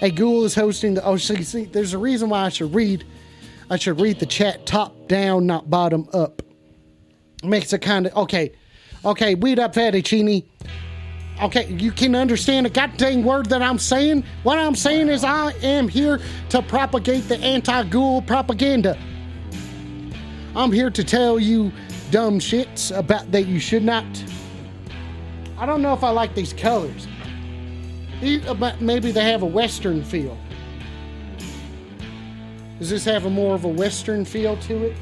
A ghoul is hosting the. Oh, so you see, there's a reason why I should read. I should read the chat top down, not bottom up. Makes it kind of. Okay. Okay, weed up, fettuccine. Okay, you can understand a goddamn word that I'm saying. What I'm saying is, I am here to propagate the anti ghoul propaganda. I'm here to tell you dumb shits about that you should not. I don't know if I like these colors. Uh, Maybe they have a western feel. Does this have a more of a western feel to it?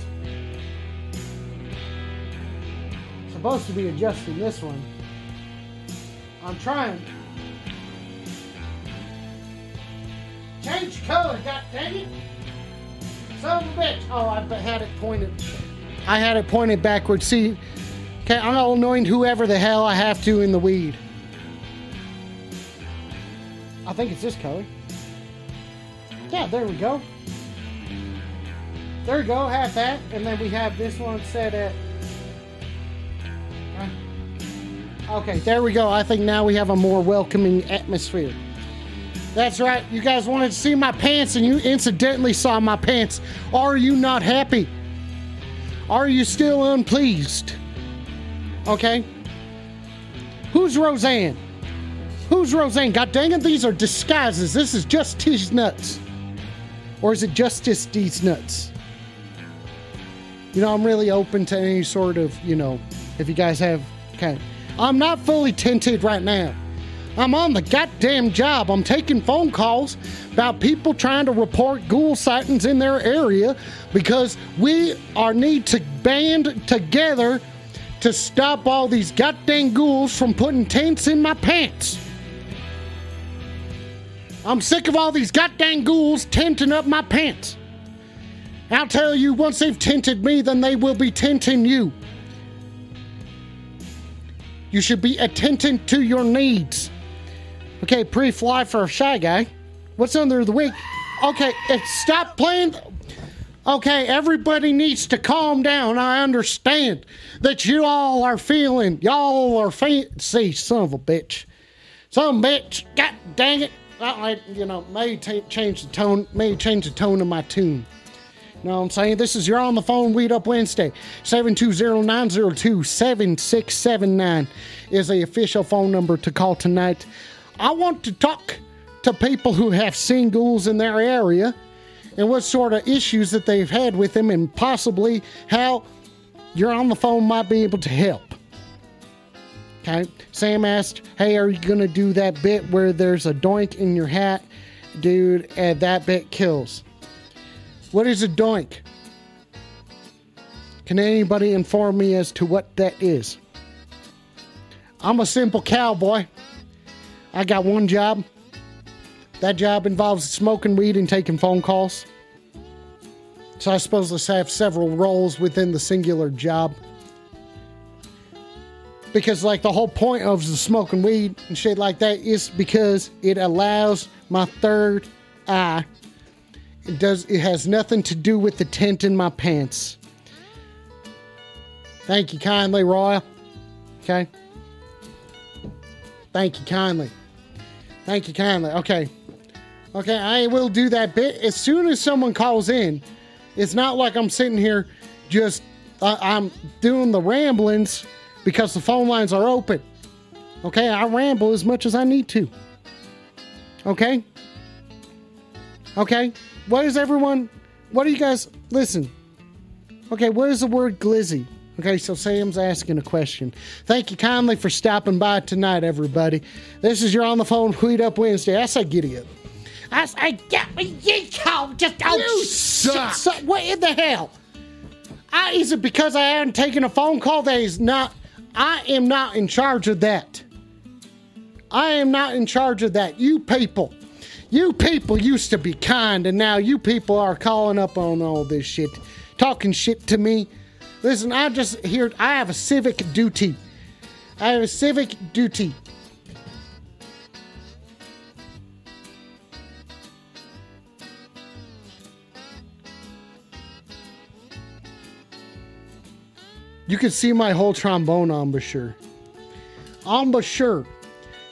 Supposed to be adjusting this one. I'm trying. Change color, god dang it! Son of a bitch! Oh, I had it pointed. I had it pointed backwards. See, okay, I'm not annoying whoever the hell I have to in the weed. I think it's this color. Yeah, there we go. There we go, have that. And then we have this one set at. Okay, there we go. I think now we have a more welcoming atmosphere. That's right. You guys wanted to see my pants and you incidentally saw my pants. Are you not happy? Are you still unpleased? Okay. Who's Roseanne? Who's Roseanne? God dang it, these are disguises. This is just T's nuts. Or is it Justice D's nuts? You know, I'm really open to any sort of, you know, if you guys have. Okay. I'm not fully tinted right now. I'm on the goddamn job. I'm taking phone calls about people trying to report ghoul sightings in their area because we are need to band together to stop all these goddamn ghouls from putting tents in my pants. I'm sick of all these goddamn ghouls tenting up my pants. I'll tell you, once they've tinted me, then they will be tinting you. You should be attentive to your needs. Okay, pre fly for a shy guy. What's under the wig? Okay, stop playing. Okay, everybody needs to calm down. I understand that you all are feeling, y'all are fancy, son of a bitch. A bitch, god dang it. I, you know, may ta change the tone, may change the tone of my tune. Know what I'm saying? This is your on the phone Weed Up Wednesday. 720-902-7679 is the official phone number to call tonight. I want to talk to people who have seen ghouls in their area and what sort of issues that they've had with them and possibly how you're on the phone might be able to help. Okay. Sam asked, Hey, are you going to do that bit where there's a doink in your hat? Dude, and that bit kills. What is a doink? Can anybody inform me as to what that is? I'm a simple cowboy. I got one job. That job involves smoking weed and taking phone calls. So I suppose let's have several roles within the singular job. Because like the whole point of the smoking weed and shit like that is because it allows my third eye. It does it has nothing to do with the tent in my pants. Thank you kindly, Royal. Okay. Thank you kindly. Thank you kindly. Okay. Okay, I will do that bit. As soon as someone calls in, it's not like I'm sitting here just, uh, I'm doing the ramblings because the phone lines are open. Okay, I ramble as much as I need to. Okay? Okay? What is everyone, what do you guys, listen. Okay, what is the word glizzy? Okay, so Sam's asking a question. Thank you kindly for stopping by tonight, everybody. This is your on the phone Tweet Up Wednesday. I say giddy up. I say get me, call just oh
You
shit,
suck.
what in the hell? I, is it because I haven't taken a phone call that is not? I am not in charge of that. I am not in charge of that. You people, you people used to be kind, and now you people are calling up on all this shit, talking shit to me. Listen, I just here. I have a civic duty. I have a civic duty. You can see my whole trombone embouchure. Embouchure.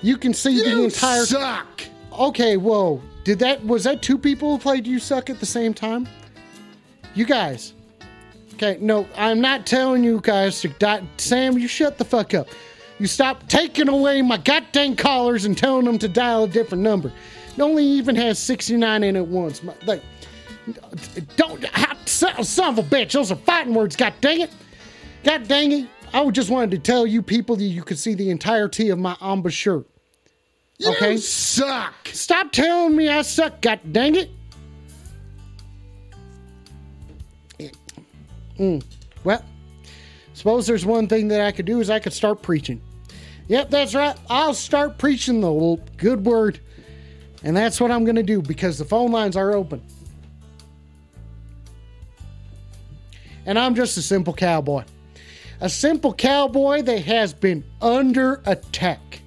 You can see the
You
entire.
suck.
Okay, whoa. Did that was that two people who played You Suck at the same time? You guys. Okay, no, I'm not telling you guys to di- Sam, you shut the fuck up. You stop taking away my goddamn callers and telling them to dial a different number. It only even has 69 in it once. My- Like, don't, how- son of a bitch, those are fighting words, god dang it. God dang it. I just wanted to tell you people that you could see the entirety of my embouchure.
You
Okay.
suck.
Stop telling me I suck, god dang it. Mm. Well, suppose there's one thing that I could do is I could start preaching. Yep, that's right. I'll start preaching the good word. And that's what I'm going to do because the phone lines are open. And I'm just a simple cowboy. A simple cowboy that has been under attack.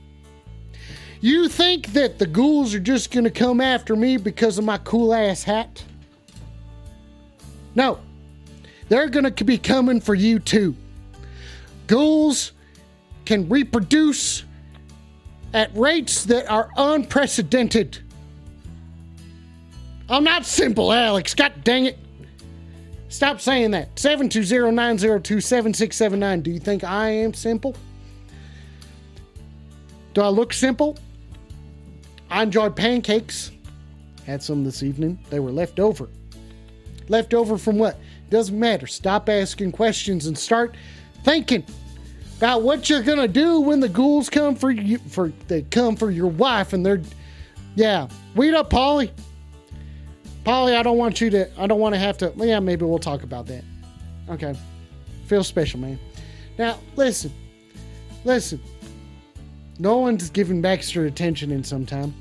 You think that the ghouls are just gonna come after me because of my cool ass hat? No. They're gonna be coming for you too. Ghouls can reproduce at rates that are unprecedented. I'm not simple, Alex. God dang it. Stop saying that. 720-902-7679. Do you think I am simple? Do I look simple? I enjoyed pancakes. Had some this evening. They were left over. Left over from what? Doesn't matter. Stop asking questions and start thinking about what you're gonna do when the ghouls come for you. For they come for your wife and they're, yeah. Weed up, Polly. Polly, I don't want you to. I don't want to have to. Yeah, maybe we'll talk about that. Okay. Feel special, man. Now listen, listen. No one's giving Baxter attention in some time.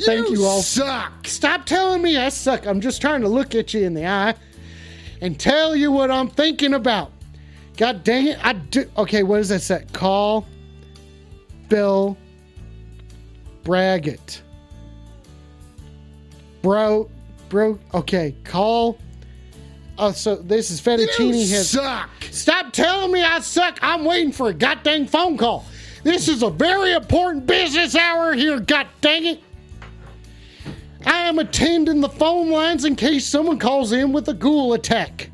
Thank you all.
Suck.
Stop telling me I suck. I'm just trying to look at you in the eye and tell you what I'm thinking about. God dang it. I do. Okay, what does that say? Call Bill Braggett. Bro, bro, okay, call. Oh, so this is Fettuccine
You
has.
suck.
Stop telling me I suck. I'm waiting for a goddamn phone call. This is a very important business hour here, god dang it. I am attending the phone lines in case someone calls in with a ghoul attack.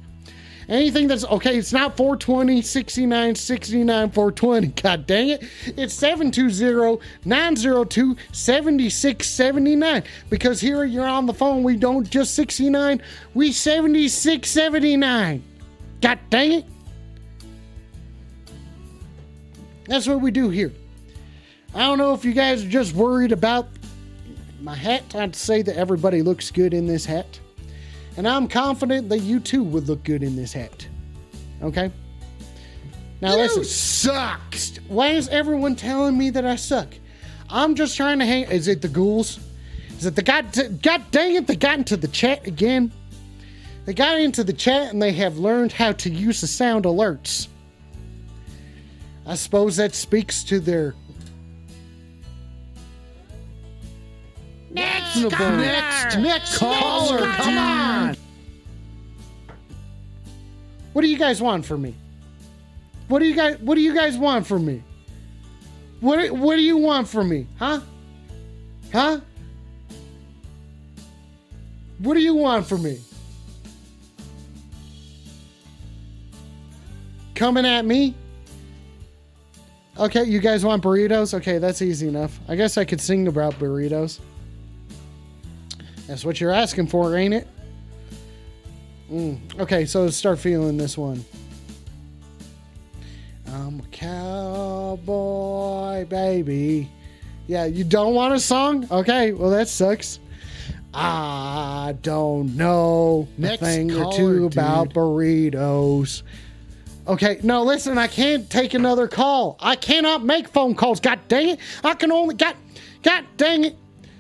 Anything that's okay, it's not 420 69 69 420. God dang it. It's 720 902 7679. Because here you're on the phone, we don't just 69, we 76 79. God dang it. That's what we do here. I don't know if you guys are just worried about my hat. I'd say that everybody looks good in this hat. And I'm confident that you too would look good in this hat. Okay? Now
You
listen.
suck.
Why is everyone telling me that I suck? I'm just trying to hang. Is it the ghouls? Is it the god? God dang it! They got into the chat again. They got into the chat and they have learned how to use the sound alerts. I suppose that speaks to their.
Next
reasonable.
Next,
next
caller,
caller, come on. What do you guys want from me? What do you guys What do you guys want from me? What What do you want from me? Huh? Huh? What do you want from me? Coming at me? Okay, you guys want burritos? Okay, that's easy enough. I guess I could sing about burritos. That's what you're asking for, ain't it? Mm. Okay, so let's start feeling this one. I'm a cowboy, baby. Yeah, you don't want a song? Okay, well, that sucks. I don't know
Next
a thing or two about burritos. Okay, no, listen, I can't take another call. I cannot make phone calls. God dang it. I can only, God, God dang it.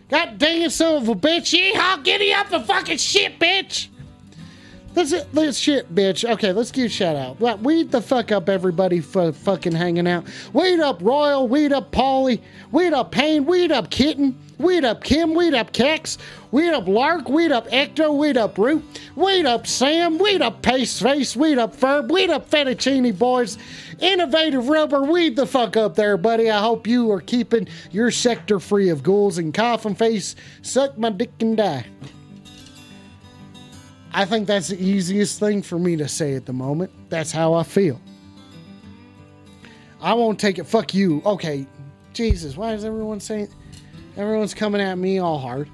God dang it, son of a bitch. Yeehaw, giddy up and fucking shit, bitch. Let's, let's shit, bitch. Okay, let's give shout out. Well, Weed the fuck up, everybody for fucking hanging out. Weed up Royal, weed up Polly, weed up Payne, weed up Kitten, weed up Kim, weed up Kex, weed up Lark, weed up Ecto, weed up Root, weed up Sam, weed up Pace Face, weed up Ferb, weed up Fettuccine Boys, Innovative Rubber, weed the fuck up there, buddy. I hope you are keeping your sector free of ghouls and coffin face. Suck my dick and die. I think that's the easiest thing for me to say at the moment. That's how I feel. I won't take it. Fuck you. Okay. Jesus, why is everyone saying everyone's coming at me all hard?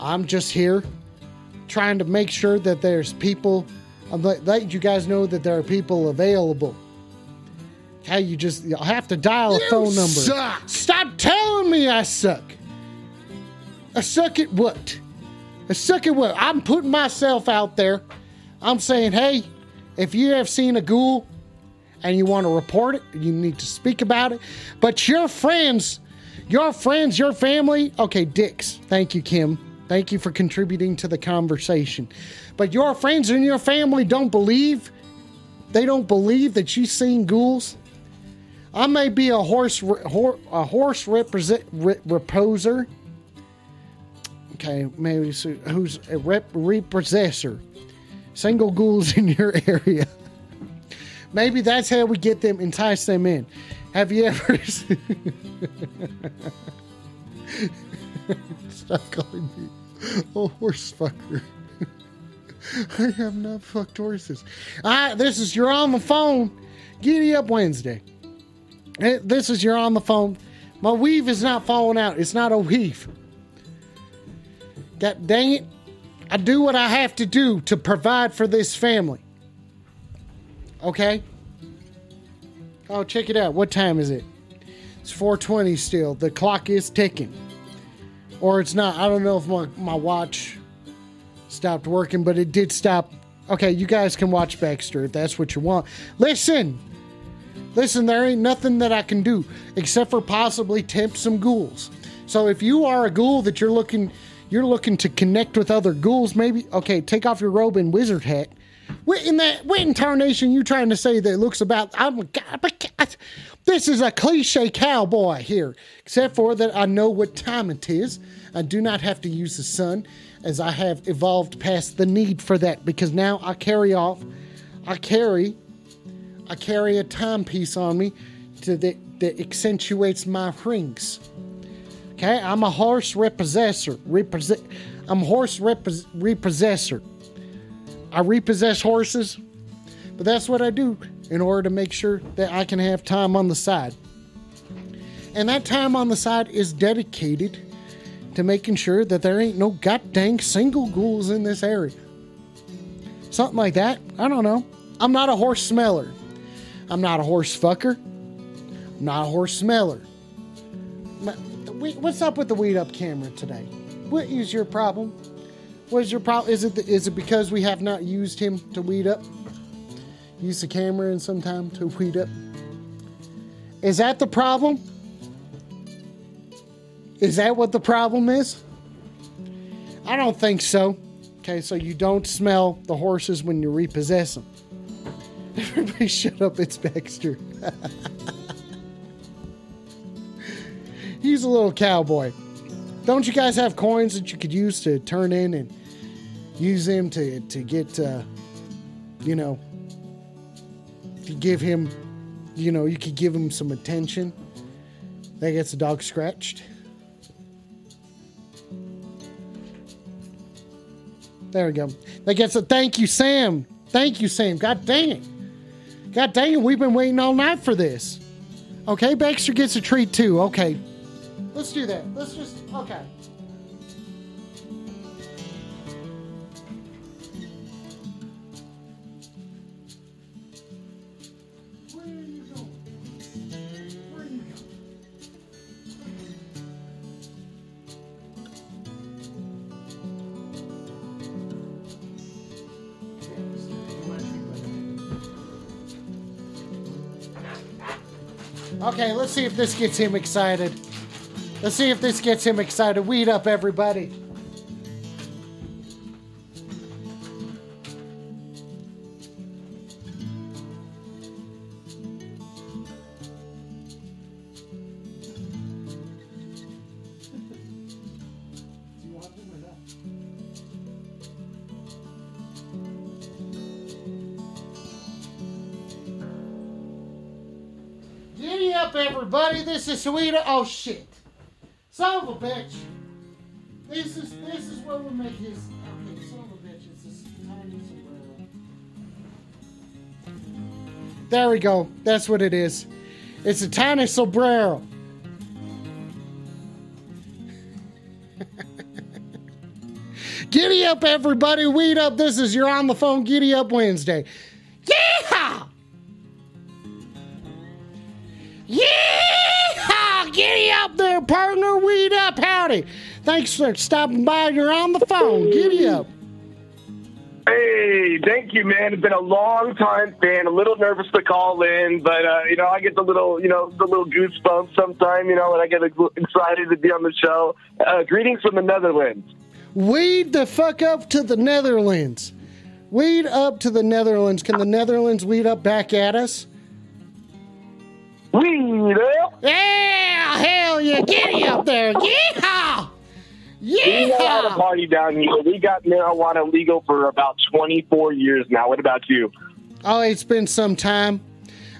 I'm just here trying to make sure that there's people I'm let, let you guys know that there are people available. How you just you'll have to dial a
You
phone number.
suck.
Stop telling me I suck. I suck at what? I suck at what? I'm putting myself out there. I'm saying, hey, if you have seen a ghoul and you want to report it, you need to speak about it. But your friends, your friends, your family, okay, dicks. Thank you, Kim. Thank you for contributing to the conversation. But your friends and your family don't believe, they don't believe that you've seen ghouls. I may be a horse, hor- a horse represent, re- reposer. Okay, maybe so who's a rep repossessor? Single ghouls in your area. Maybe that's how we get them, entice them in. Have you ever? Stop calling me a horse fucker. I have not fucked horses. Ah, this is you're on the phone. Giddy up Wednesday. Eh, This is you're on the phone. My weave is not falling out. It's not a weave. God dang it. I do what I have to do to provide for this family. Okay? Oh, check it out. What time is it? It's 420 still. The clock is ticking. Or it's not. I don't know if my, my watch stopped working, but it did stop. Okay, you guys can watch Baxter if that's what you want. Listen! Listen, there ain't nothing that I can do except for possibly tempt some ghouls. So if you are a ghoul that you're looking you're looking to connect with other ghouls, maybe okay, take off your robe and wizard hat. In that what incarnation you trying to say that looks about I'm this is a cliche cowboy here. Except for that I know what time it is. I do not have to use the sun as I have evolved past the need for that because now I carry off I carry I carry a timepiece on me to that, that accentuates my rings. Okay, I'm a horse repossessor. Repossess, I'm horse repos, repossessor. I repossess horses, but that's what I do in order to make sure that I can have time on the side. And that time on the side is dedicated to making sure that there ain't no goddamn single ghouls in this area. Something like that. I don't know. I'm not a horse smeller. I'm not a horse fucker. I'm not a horse smeller. What's up with the weed up camera today? What is your problem? What is your problem? Is it is it because we have not used him to weed up? Use the camera in some time to weed up. Is that the problem? Is that what the problem is? I don't think so. Okay, so you don't smell the horses when you repossess them. Everybody shut up, it's Baxter. He's a little cowboy. Don't you guys have coins that you could use to turn in and use them to to get, uh, you know, to give him, you know, you could give him some attention. That gets the dog scratched. There we go. That gets a thank you, Sam. Thank you, Sam. God dang it. God dang it, we've been waiting all night for this. Okay, Baxter gets a treat too. Okay. Let's do that. Let's just, okay. Okay, let's see if this gets him excited. Let's see if this gets him excited. Weed up, everybody. Giddy up, everybody. This is Sweeta. Oh, shit. Son of a bitch. This is this is where we make his. Okay, son of a bitch. It's this tiny sombrero. There we go. That's what it is. It's a tiny sombrero. Giddy up, everybody. Weed up. This is your on the phone Giddy Up Wednesday. Howdy. Thanks for stopping by. You're on the phone. Giddy up.
Hey, thank you, man. It's been a long time fan. A little nervous to call in, but uh, you know, I get the little, you know, the little goosebumps sometime. You know, when I get excited to be on the show. Uh, greetings from the Netherlands.
Weed the fuck up to the Netherlands. Weed up to the Netherlands. Can the Netherlands weed up back at us?
Weed up.
Yeah, hell yeah. Giddy up there. Yeehaw!
We know how to
Yeehaw!
party down here. We got marijuana legal for about 24 years now. What about you?
Oh, it's been some time.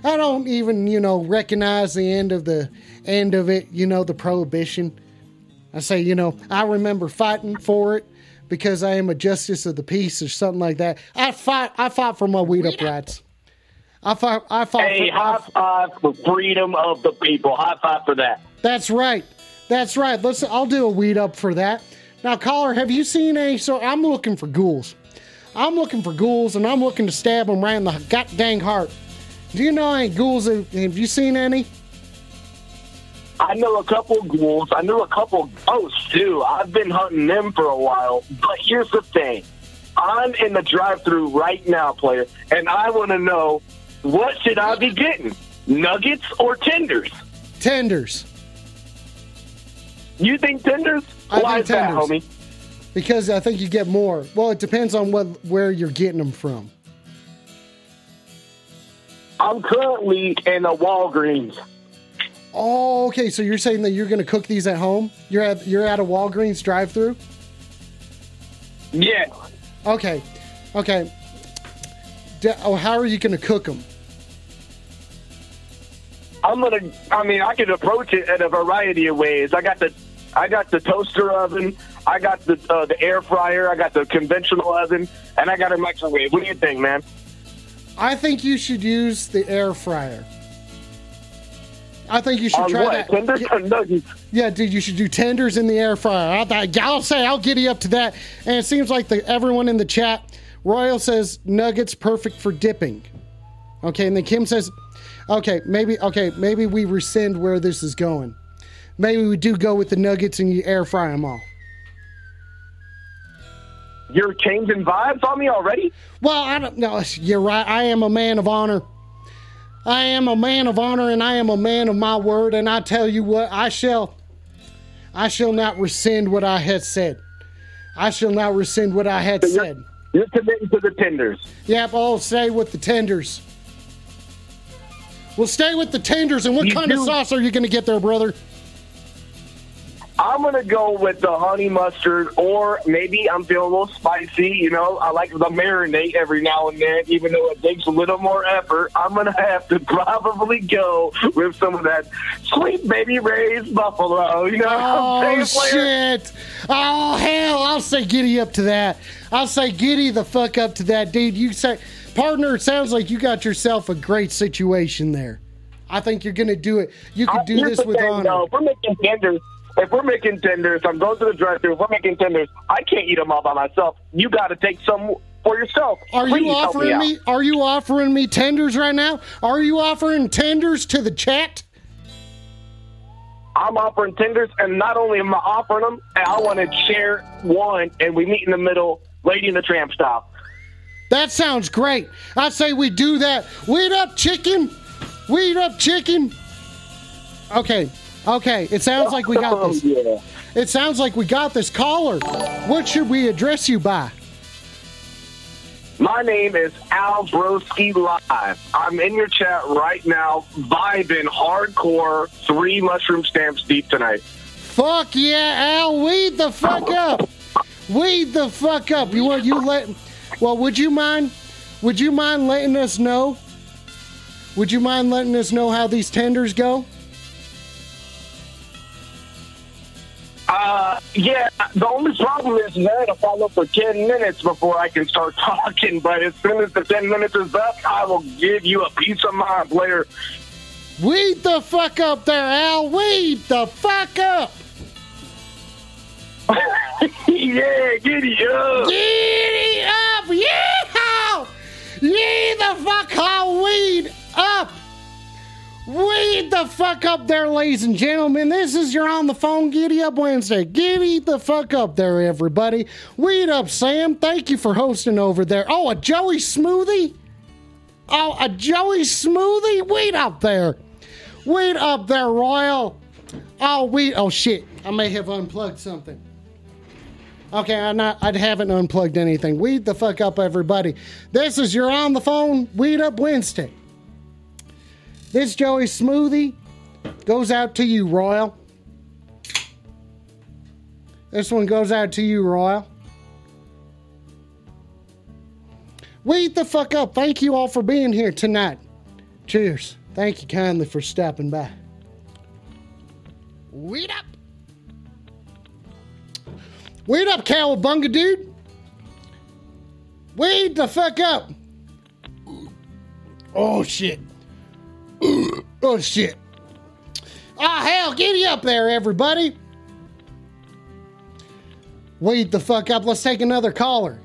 I don't even, you know, recognize the end of the end of it, you know, the prohibition. I say, you know, I remember fighting for it because I am a justice of the peace or something like that. I fought I fought for my weed up rights. I fought I fought
Hey,
for,
high five for freedom of the people. High five for that.
That's right. That's right. Let's I'll do a weed up for that. Now, caller, have you seen any so I'm looking for ghouls. I'm looking for ghouls and I'm looking to stab them right in the god dang heart. Do you know any ghouls? Have have you seen any?
I know a couple ghouls. I know a couple oh, ghosts too. I've been hunting them for a while. But here's the thing: I'm in the drive-through right now, player, and I want to know what should I be getting? Nuggets or tenders?
Tenders.
You think tenders?
I
Why
think
is that, homie?
Because I think you get more. Well, it depends on what where you're getting them from.
I'm currently in a Walgreens.
Oh, okay. So you're saying that you're going to cook these at home? You're at you're at a Walgreens drive-through.
Yeah,
Okay, okay. D- oh, how are you going to cook them?
I'm gonna. I mean, I could approach it in a variety of ways. I got the, I got the toaster oven. I got the uh, the air fryer. I got the conventional oven, and I got a microwave. What do you think, man?
I think you should use the air fryer. I think you should
On
try
what?
that.
Tenders
Yeah,
or nuggets?
yeah, dude, you should do tenders in the air fryer. I'll, I'll say I'll giddy up to that. And it seems like the everyone in the chat, Royal says nuggets perfect for dipping. Okay, and then Kim says, okay, maybe okay, maybe we rescind where this is going. Maybe we do go with the nuggets and you air fry them all.
You're changing vibes on me already?
Well, I don't know. You're right. I am a man of honor. I am a man of honor and I am a man of my word. And I tell you what, I shall, I shall not rescind what I had said. I shall not rescind what I had
So you're-
said.
You're committing to the tenders.
Yep, I'll say with the tenders. We'll stay with the tenders. And what
You
kind of sauce are you going to get there, brother?
I'm gonna go with the honey mustard, or maybe I'm feeling a little spicy. You know, I like the marinate every now and then, even though it takes a little more effort. I'm gonna have to probably go with some of that Sweet Baby Ray's buffalo. You know what
Oh
I'm saying,
shit! Oh hell! I'll say giddy up to that. I'll say giddy the fuck up to that, dude. You say, partner. It sounds like you got yourself a great situation there. I think you're gonna do it. You
Uh,
do this with honor.
though. If we're making tenders, if we're making tenders, I'm going to the drive-thru. If we're making tenders, I can't eat them all by myself. You got to take some for yourself.
Are
Please
you offering
out.
me? Are you offering me tenders right now? Are you offering tenders to the chat?
I'm offering tenders, and not only am I offering them, I want to share one, and we meet in the middle, Lady and the Tramp style.
That sounds great. I say we do that. Weed up chicken. Weed up chicken. Okay. Okay. It sounds like we got
Oh,
this.
yeah.
It sounds like we got this caller. What should we address you by?
My name is Al Broski Live. I'm in your chat right now, vibing hardcore, three mushroom stamps deep tonight.
Fuck yeah, Al. Weed the fuck up. Weed the fuck up. You want you let well, would you mind would you mind letting us know? Would you mind letting us know how these tenders go?
Uh, yeah, the only problem is I have to follow for 10 minutes before I can start talking, but as soon as the 10 minutes is up, I will give you a piece of mind, player.
Weed the fuck up there, Al. Weed the fuck up.
yeah, giddy up.
Giddy up! Yeehaw! Yee the fuck all weed up! Weed the fuck up there, ladies and gentlemen. This is your on the phone Giddy Up Wednesday. Giddy the fuck up there, everybody. Weed up, Sam. Thank you for hosting over there. Oh, a Joey smoothie? Oh, a Joey smoothie? Weed up there. Weed up there, Royal. Oh, weed. Oh, shit. I may have unplugged something. Okay, I'm not, I haven't unplugged anything. Weed the fuck up, everybody. This is your on the phone Weed Up Wednesday. This Joey Smoothie goes out to you, Royal. This one goes out to you, Royal. Weed the fuck up. Thank you all for being here tonight. Cheers. Thank you kindly for stopping by. Weed up. Weed up, cowabunga, dude. Wait the fuck up. Oh, shit. oh, shit. Ah, hell, giddy up there, everybody. Wait the fuck up. Let's take another caller.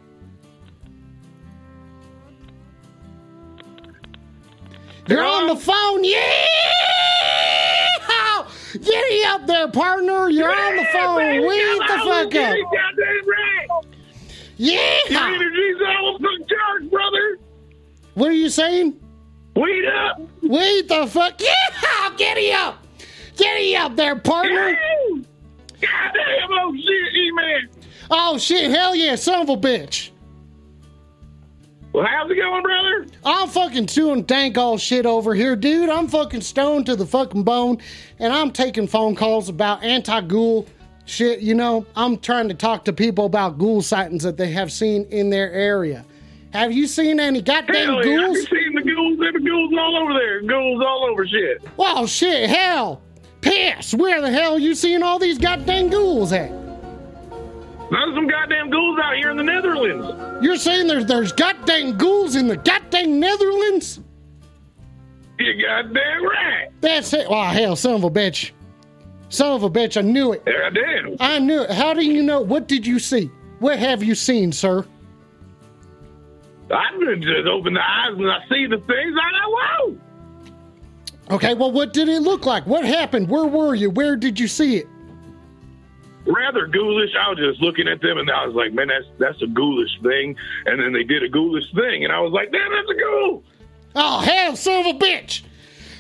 You're on the phone. Yeah! Giddy up there, partner. You're on the phone. Weed the fuck up.
Right.
Yeah!
Energy's all the charts, brother.
What are you saying?
Weed up.
Weed the fuck. Yeah! Giddy up. Giddy up there, partner.
Goddamn, oh shit, E-Man.
Oh, shit. Hell yeah, son of a bitch.
Well, how's it going, brother?
I'm fucking doing dank all shit over here, dude. I'm fucking stoned to the fucking bone, and I'm taking phone calls about anti-ghoul shit. You know, I'm trying to talk to people about ghoul sightings that they have seen in their area. Have you seen any goddamn
Hell yeah,
ghouls?
I've seen the ghouls. There the ghouls all over there. Ghouls all over shit.
Oh shit, hell, piss. Where the hell you seeing all these goddamn ghouls at?
There's some goddamn ghouls out here in the Netherlands.
You're saying there's there's goddamn ghouls in the goddamn Netherlands?
You goddamn right.
That's it. Oh hell, son of a bitch. Son of a bitch, I knew it.
Goddamn.
I did. I knew it. How do you know? What did you see? What have you seen, sir?
I just open the eyes when I see the things. I know, whoa.
Okay, well, what did it look like? What happened? Where were you? Where did you see it?
Rather ghoulish. I was just looking at them and I was like, man, that's that's a ghoulish thing. And then they did a ghoulish thing, and I was like, damn, that's a ghoul.
Oh, hell, silver bitch!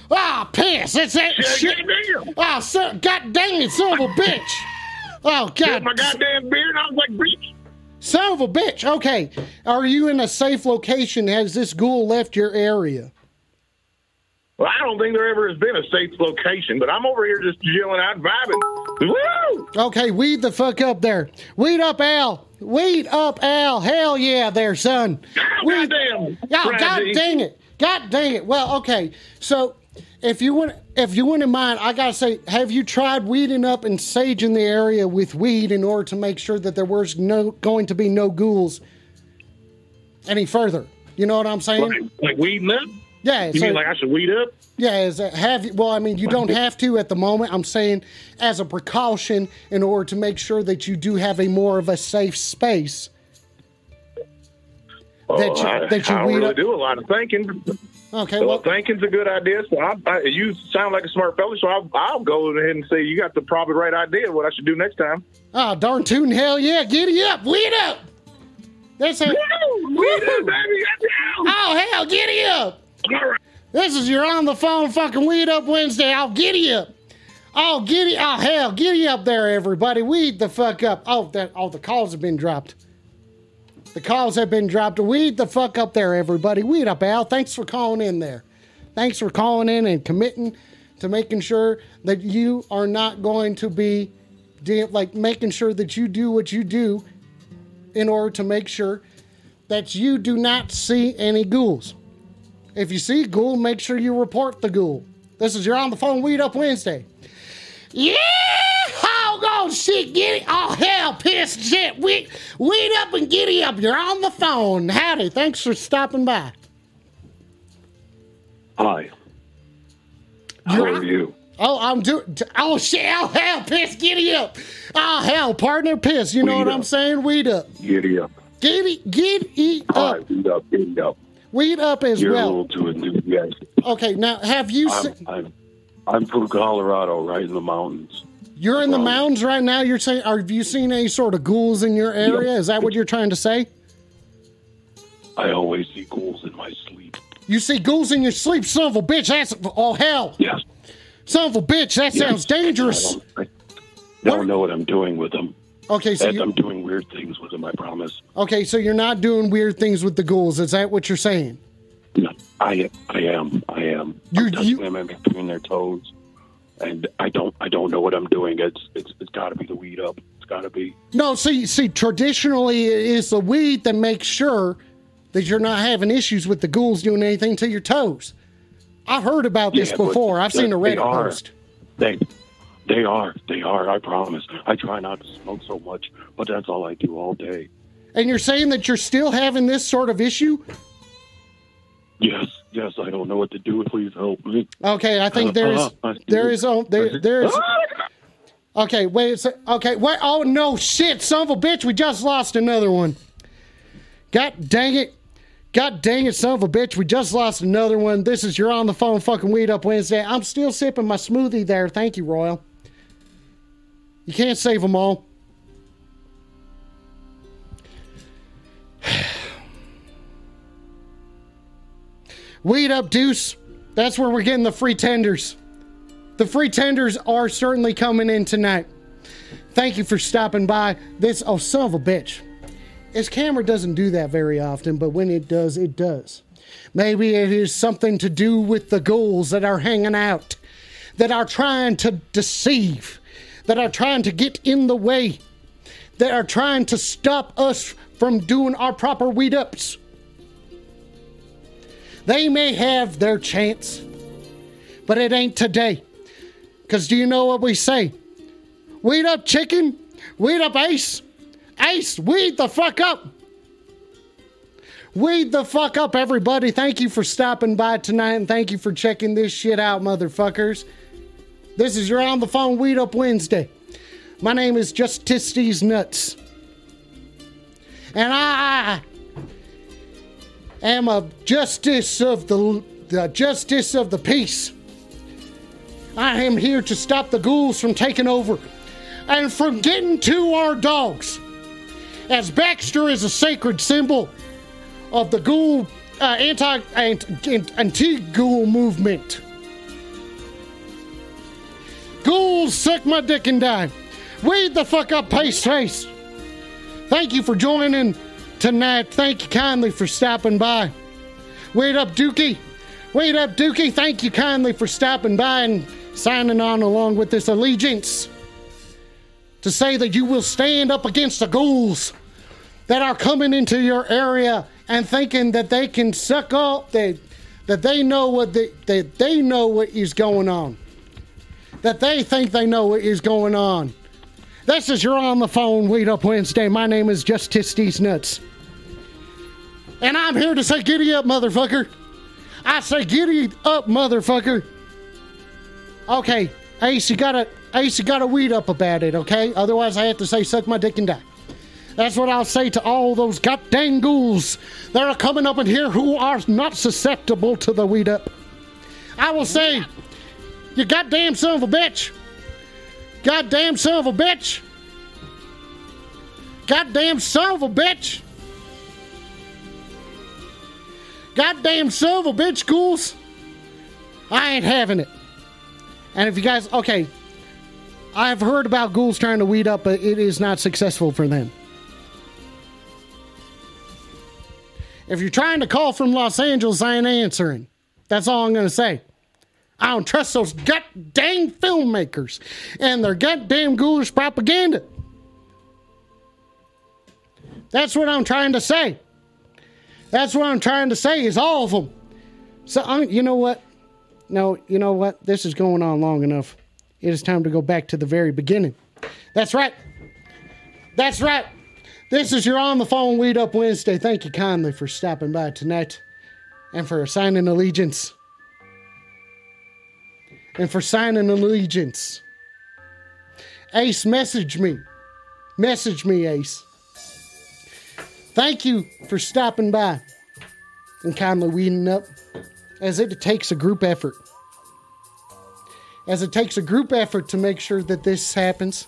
Ah, piss! That's that shit!
Goddamn.
Oh, dang it, son of a bitch! Oh, god,
my goddamn beard, and I was like, bitch.
son of a bitch! Okay, are you in a safe location? Has this ghoul left your area?
Well, I don't think there ever has been a safe location, but I'm over here just chilling out, vibing.
Woo!
Okay, weed the fuck up there. Weed up, Al. Weed up, Al. Hell yeah, there, son. Weed.
Goddamn.
Oh, God dang it. God dang it. Well, okay. So, if you want, if you wouldn't mind, I gotta say, have you tried weeding up and saging the area with weed in order to make sure that there was no going to be no ghouls any further? You know what I'm saying?
Like, like weeding up?
Yeah.
You
so-
mean like I should weed up?
yeah, is that have you? Well, I mean, you don't have to at the moment. I'm saying as a precaution in order to make sure that you do have a more of a safe space. Oh, that you-
Oh, I,
that you
I don't really
up-
do a lot of thinking.
Okay,
Well,
well,
thinking's a good idea. So I, I, you sound like a smart fella, so I'll, I'll go ahead and say you got the probably right idea of what I should do next time.
oh darn tootin' hell yeah, giddy up, weed up. That's it.
Weed up, baby.
Oh hell, giddy up. This is your on the phone fucking weed up Wednesday. I'll giddy up. Oh giddy, oh hell, giddy up there, everybody. Weed the fuck up. Oh that, oh the calls have been dropped. The calls have been dropped. Weed the fuck up there, everybody. Weed up, Al. Thanks for calling in there. Thanks for calling in and committing to making sure that you are not going to be de- like making sure that you do what you do in order to make sure that you do not see any ghouls. If you see a ghoul, make sure you report the ghoul. This is your on the phone weed up Wednesday. Yeah! Oh, go shit, giddy. Oh, hell, piss, shit. Weed, weed up and giddy up. You're on the phone. Howdy. Thanks for stopping by.
Hi. How
You're-
are you?
Oh, I'm doing. Oh, shit. Oh, hell, piss, giddy up. Oh, hell, partner, piss. You know
Weed
what I'm saying? Weed up.
Giddy up.
Giddy, giddy up.
weed up, giddy up.
Weed up as
You're a
well.
little too enthusiastic.
Okay, now, have you
I'm,
seen.
I'm, I'm from Colorado, right in the mountains.
You're in the
Um,
mountains right now. You're saying, have you seen any sort of ghouls in your area? Is that what you're trying to say?
I always see ghouls in my sleep.
You see ghouls in your sleep, son of a bitch. That's oh hell,
Yes.
son of a bitch. That
yes.
sounds dangerous.
I don't, I don't know what I'm doing with them.
Okay, so you,
I'm doing weird things with them, I promise.
okay, so you're not doing weird things with the ghouls. Is that what you're saying?
No, I, I am. I am.
You-
I'm touching
you-
them in between their toes. And I don't I don't know what I'm doing. It's it's it's gotta be the weed up. It's gotta be
No, see, see, traditionally it is the weed that makes sure that you're not having issues with the ghouls doing anything to your toes. I heard about this
Yeah,
before. I've seen a Reddit post.
They, they are. They are. I promise. I try not to smoke so much, but that's all I do all day.
And you're saying that you're still having this sort of issue?
Yes, yes. I don't know what to do. Please help me.
Okay, I think there is
Uh,
there is oh, there there is Okay, wait a sec. Okay, wait. Oh no, shit, son of a bitch! We just lost another one. God dang it! God dang it, son of a bitch! We just lost another one. This is your on the phone fucking weed up Wednesday. I'm still sipping my smoothie there. Thank you, Royal. You can't save them all. Weed up, Deuce. That's where we're getting the free tenders. The free tenders are certainly coming in tonight. Thank you for stopping by. This oh son of a bitch. His camera doesn't do that very often, but when it does, it does. Maybe it is something to do with the ghouls that are hanging out, that are trying to deceive, that are trying to get in the way, that are trying to stop us from doing our proper weed ups. They may have their chance, but it ain't today. Because do you know what we say? Weed up chicken, weed up ace, ace, weed the fuck up. Weed the fuck up, everybody. Thank you for stopping by tonight and thank you for checking this shit out, motherfuckers. This is your on the phone Weed Up Wednesday. My name is Justice Nuts. And I am a justice of the, the justice of the peace. I am here to stop the ghouls from taking over and from getting to our dogs. As Baxter is a sacred symbol of the ghoul uh, anti anti ghoul movement. Ghouls suck my dick and die. Weed the fuck up, pace face. Thank you for joining tonight. Thank you kindly for stopping by. Wait up, Dookie. Wait up, Dookie. Thank you kindly for stopping by and signing on along with this allegiance. to say that you will stand up against the ghouls that are coming into your area and thinking that they can suck up that that they know what they, that they know what is going on. That they think they know what is going on. This is your on the phone Weed Up Wednesday. My name is Justice These Nuts. And I'm here to say giddy up, motherfucker. I say giddy up, motherfucker. Okay, Ace, you gotta Ace, you gotta weed up about it, okay? Otherwise I have to say suck my dick and die. That's what I'll say to all those goddamn ghouls that are coming up in here who are not susceptible to the weed up. I will say, you goddamn son of a bitch. Goddamn son of a bitch. Goddamn son of a bitch. Goddamn son of a bitch, ghouls. I ain't having it. And if you guys, okay, I've heard about ghouls trying to weed up, but it is not successful for them. If you're trying to call from Los Angeles, I ain't answering. That's all I'm going to say. I don't trust those goddamn filmmakers and their goddamn ghoulish propaganda. That's what I'm trying to say. That's what I'm trying to say is all of them. So, I'm, you know what? No, you know what? This is going on long enough. It is time to go back to the very beginning. That's right. That's right. This is your On the Phone Weed Up Wednesday. Thank you kindly for stopping by tonight and for signing allegiance. And for signing allegiance. Ace, message me. Message me, Ace. Thank you for stopping by and kindly weeding up, as it takes a group effort. As it takes a group effort to make sure that this happens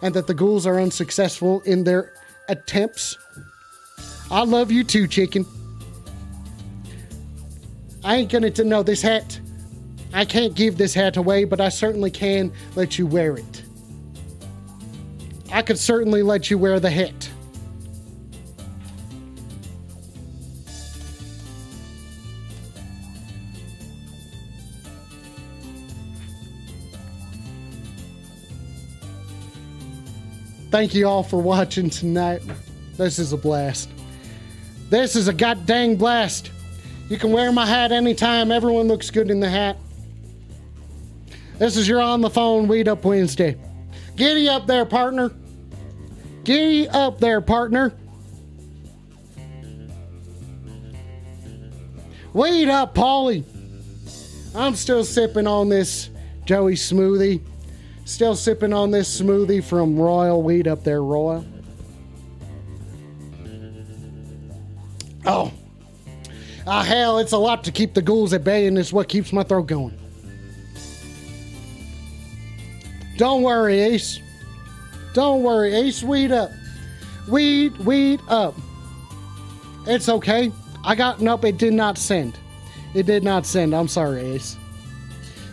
and that the ghouls are unsuccessful in their attempts. I love you too, chicken. I ain't gonna t- know this hat. I can't give this hat away, but I certainly can let you wear it. I could certainly let you wear the hat. Thank you all for watching tonight. This is a blast. This is a goddamn blast. You can wear my hat anytime. Everyone looks good in the hat. This is your on the phone Weed Up Wednesday. Giddy up there, partner. Giddy up there, partner. Weed up, Paulie. I'm still sipping on this Joey smoothie. Still sipping on this smoothie from Royal Weed up there, Royal. Oh. Ah, hell, it's a lot to keep the ghouls at bay, and it's what keeps my throat going. Don't worry, Ace. Don't worry, Ace. Weed up. Weed, weed up. It's okay. I got, nope, it did not send. It did not send. I'm sorry, Ace.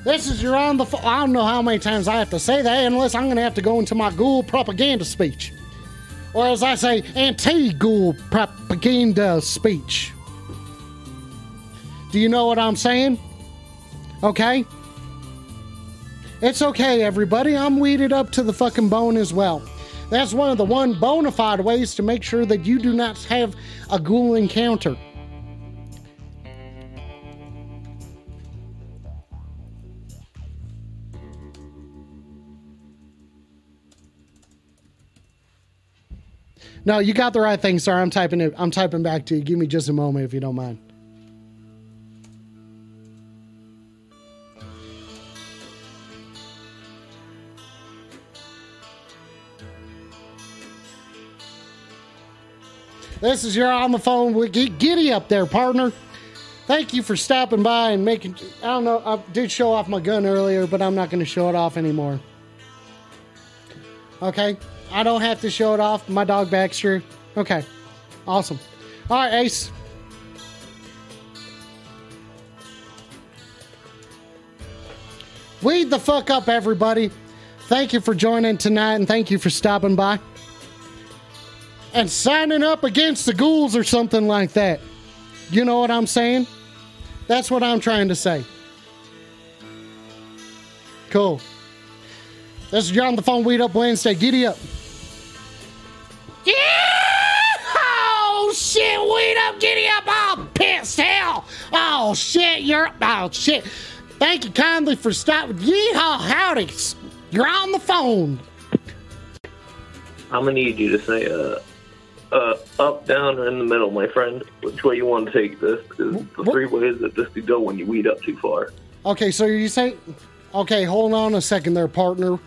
This is your on the. I don't know how many times I have to say that, unless I'm going to have to go into my ghoul propaganda speech. Or as I say, anti ghoul propaganda speech. Do you know what I'm saying? Okay? It's okay, everybody. I'm weeded up to the fucking bone as well. That's one of the one bona fide ways to make sure that you do not have a ghoul encounter. No, you got the right thing, sir. I'm typing it. I'm typing back to you. Give me just a moment if you don't mind. This is your on the phone with Giddy up there, partner. Thank you for stopping by and making. I don't know. I did show off my gun earlier, but I'm not going to show it off anymore. Okay, I don't have to show it off. My dog Baxter. Okay, awesome. All right, Ace. Weed the fuck up, everybody. Thank you for joining tonight and thank you for stopping by and signing up against the ghouls or something like that. You know what I'm saying? That's what I'm trying to say. Cool. This is John the Phone Weed Up Wednesday. Giddy up. Yeah! Oh shit, weed up, giddy up, oh pissed hell. Oh shit, you're oh shit. Thank you kindly for stopping. Yeehaw, howdy. You're on the phone.
I'm gonna need you to say uh, uh, up, down, or in the middle, my friend. Which way you want to take this? Because the three ways that this could go when you weed up too far.
Okay, so you say okay, hold on a second there, partner.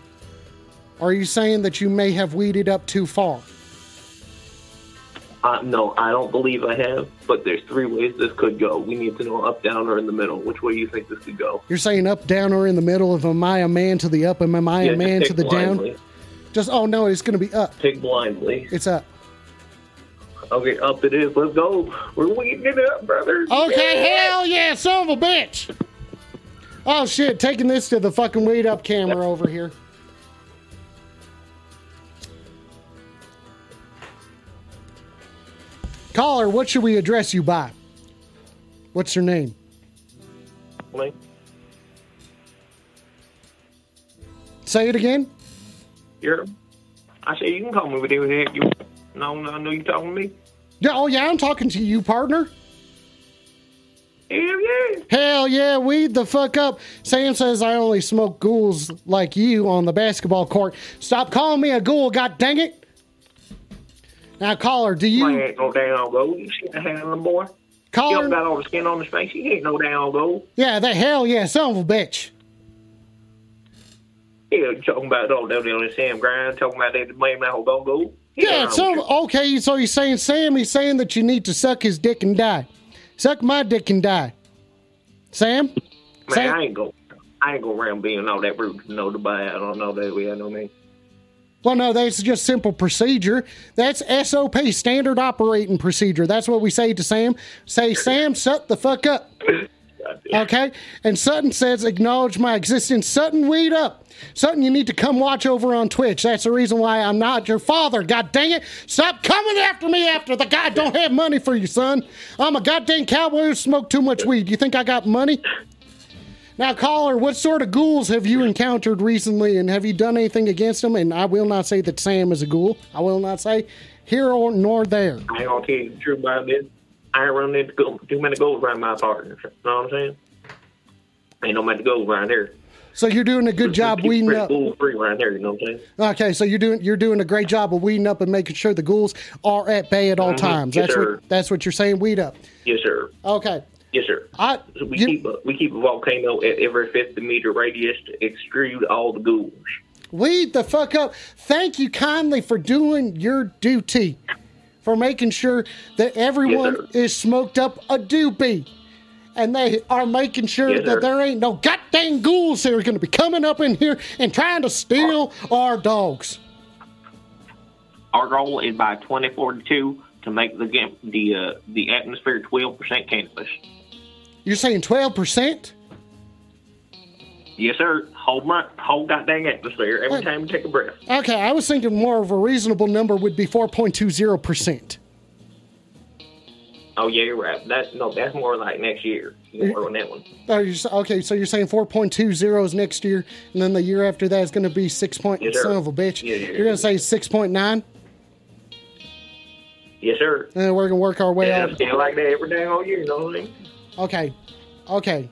Are you saying that you may have weeded up too far?
Uh, no, I don't believe I have. But there's three ways this could go. We need to know up, down, or in the middle. Which way you think this could go?
You're saying up, down, or in the middle of am I a man to the up and am I
Yeah,
man to the
pick
down? Just oh no, it's gonna be up.
Take blindly.
It's up.
Okay, up it is. Let's go. We're weeding it up, brother.
Okay,
Yeah.
hell yeah, son of a bitch. Oh shit, taking this to the fucking weed up camera over here. Caller, what should we address you by? What's your name?
Like,
Say it again.
You're. I say you can call me whatever the heck you. No, no, I know you talking to me.
Yeah, oh yeah, I'm talking to you, partner.
Hell yeah.
Hell yeah, weed the fuck up. Sam says I only smoke ghouls like you on the basketball court. Stop calling me a ghoul, god dang it. Now, caller, do you
ain't no damn gold. You see the handling, boy? You
caller?
don't got all the skin on his face. He ain't no damn gold.
Yeah, that hell yeah, son of a bitch.
Yeah, you talking about all that on the Sam grind, talking about that blame that whole gold gold.
Yeah, so okay, so he's saying Sam, he's saying that you need to suck his dick and die. Suck my dick and die. Sam?
Man,
Sam?
I ain't go. I ain't go around being all that rude to buy. I don't know that we had no me.
Well, no, that's just simple procedure. That's SOP, standard operating procedure. That's what we say to Sam. Say, Sam, shut the fuck up. Okay? And Sutton says, acknowledge my existence. Sutton, weed up. Sutton, you need to come watch over on Twitch. That's the reason why I'm not your father. God dang it. Stop coming after me after the guy don't have money for you, son. I'm a goddamn cowboy who smoked too much weed. You think I got money? Now, caller, what sort of ghouls have you encountered recently, and have you done anything against them? And I will not say that Sam is a ghoul. I will not say here or nor there.
I ain't gonna tell you the this. I ain't running into go, too many goals around my partner. You know what I'm saying? Ain't no many goals around here.
So you're doing a good job
Keep
weeding up.
Free around here. You know what I'm saying?
Okay, so you're doing you're doing a great job of weeding up and making sure the ghouls are at bay at all times.
Mm-hmm. Yes,
That's
sir.
what that's what you're saying. Weed up.
Yes, sir.
Okay.
Yes, sir.
I
So we
you-
keep a, we keep a volcano at every 50 meter radius to extrude all the ghouls.
weed the fuck up. Thank you kindly for doing your duty, for making sure that everyone
sir.
is smoked up a doobie. And they are making sure
Yes,
that
sir.
there ain't no goddamn ghouls that are going to be coming up in here and trying to steal our dogs.
Our goal is by 2042 to make the the uh, the atmosphere 12% cannabis.
You're saying 12%?
Yes, sir. Hold my whole goddamn atmosphere every time you take a breath.
Okay, I was thinking more of a reasonable number would be 4.20%.
Oh yeah, you're right. That's no, that's more like next year. Work on that one.
Oh, you're, okay, so you're saying 4.20 is next year, and then the year after that is going to be 6. Point,
Yes,
son of a bitch.
Yeah, yeah,
you're going to say 6.9,
Yes, sir.
and then we're going to work our way
Yeah,
up.
feel like that every day all year. You know what I mean?
Okay, okay.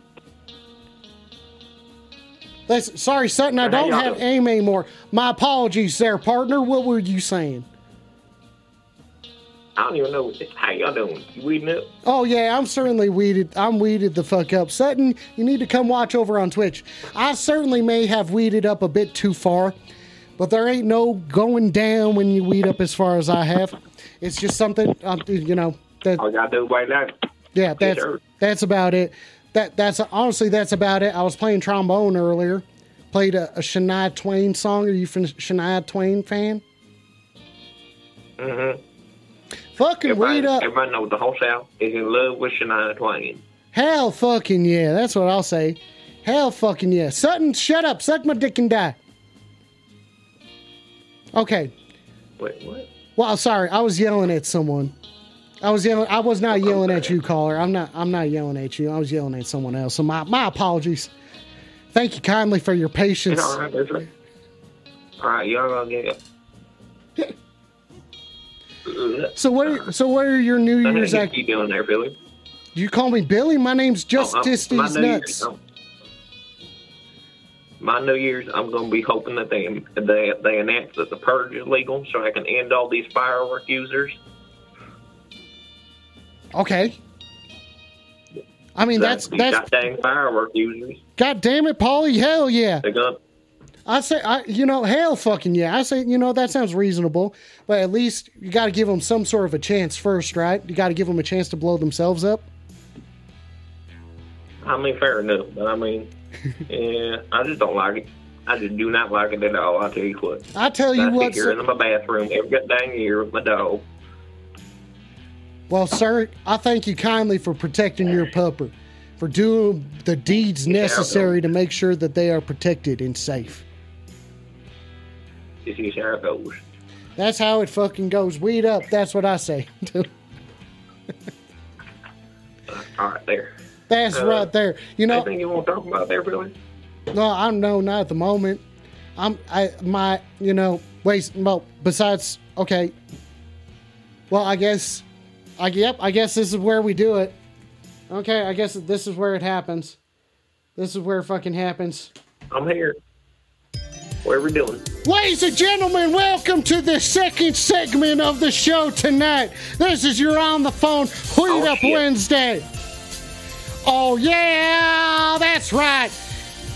That's, sorry, Sutton, I don't have
doing?
aim anymore. My apologies there, partner. What were you saying?
I don't even know how y'all doing. You weeding up?
Oh yeah, I'm certainly weeded. I'm weeded the fuck up. Sutton, you need to come watch over on Twitch. I certainly may have weeded up a bit too far, but there ain't no going down when you weed up as far as I have. It's just something, um, you know. That
All y'all do right now.
yeah, that's that's about it. That that's honestly that's about it. I was playing trombone earlier. Played a, a Shania Twain song. Are you a Shania Twain fan?
Mm-hmm.
Fucking
Everybody,
weed up.
everybody knows the whole South is in love with Shania Twain.
Hell fucking yeah. That's what I'll say. Hell fucking yeah. Sutton, shut up. Suck my dick and die. Okay.
Wait, what?
Well, sorry. I was yelling at someone. I was yelling. I was not yelling at you, caller. I'm not. I'm not yelling at you. I was yelling at someone else. So my my apologies. Thank you kindly for your
It's
patience.
all right. All right, y'all gonna get.
So what? Are, so what are your New Year's act?
you doing there, Billy?
You call me Billy? My name's
Oh,
Justice
my
These
New Year's-
Nuts.
oh. My New Year's, I'm going to be hoping that they they they announce that the purge is legal, so I can end all these firework users.
Okay. I mean that's
these
that's
goddamn firework users.
God damn it, Paulie. Hell yeah. I say, I you know, hell fucking yeah. I say, you know, that sounds reasonable, but at least you got to give them some sort of a chance first, right? You got to give them a chance to blow themselves up.
I mean, fair enough, but I mean, yeah, I just don't like it. I just do not like it at all. I tell you what.
I tell you
I
what,
sit here in my bathroom every goddamn year with my dog.
Well, sir, I thank you kindly for protecting your pupper, for doing the deeds necessary to make sure that they are protected and safe.
This is how it goes.
That's how it fucking goes. Weed up. That's what I say.
All right, there.
That's
Uh,
right there. You know,
Anything you want to talk about there, Billy?
No, I'm no, not at the moment. I'm I my you know wait well besides okay. Well, I guess I yep I guess this is where we do it. Okay, I guess this is where it happens. This is where it fucking happens.
I'm here. What are we doing?
Ladies and gentlemen, welcome to the second segment of the show tonight. This is your on the phone Wheat
Oh,
Up
shit.
Wednesday. Oh yeah, that's right.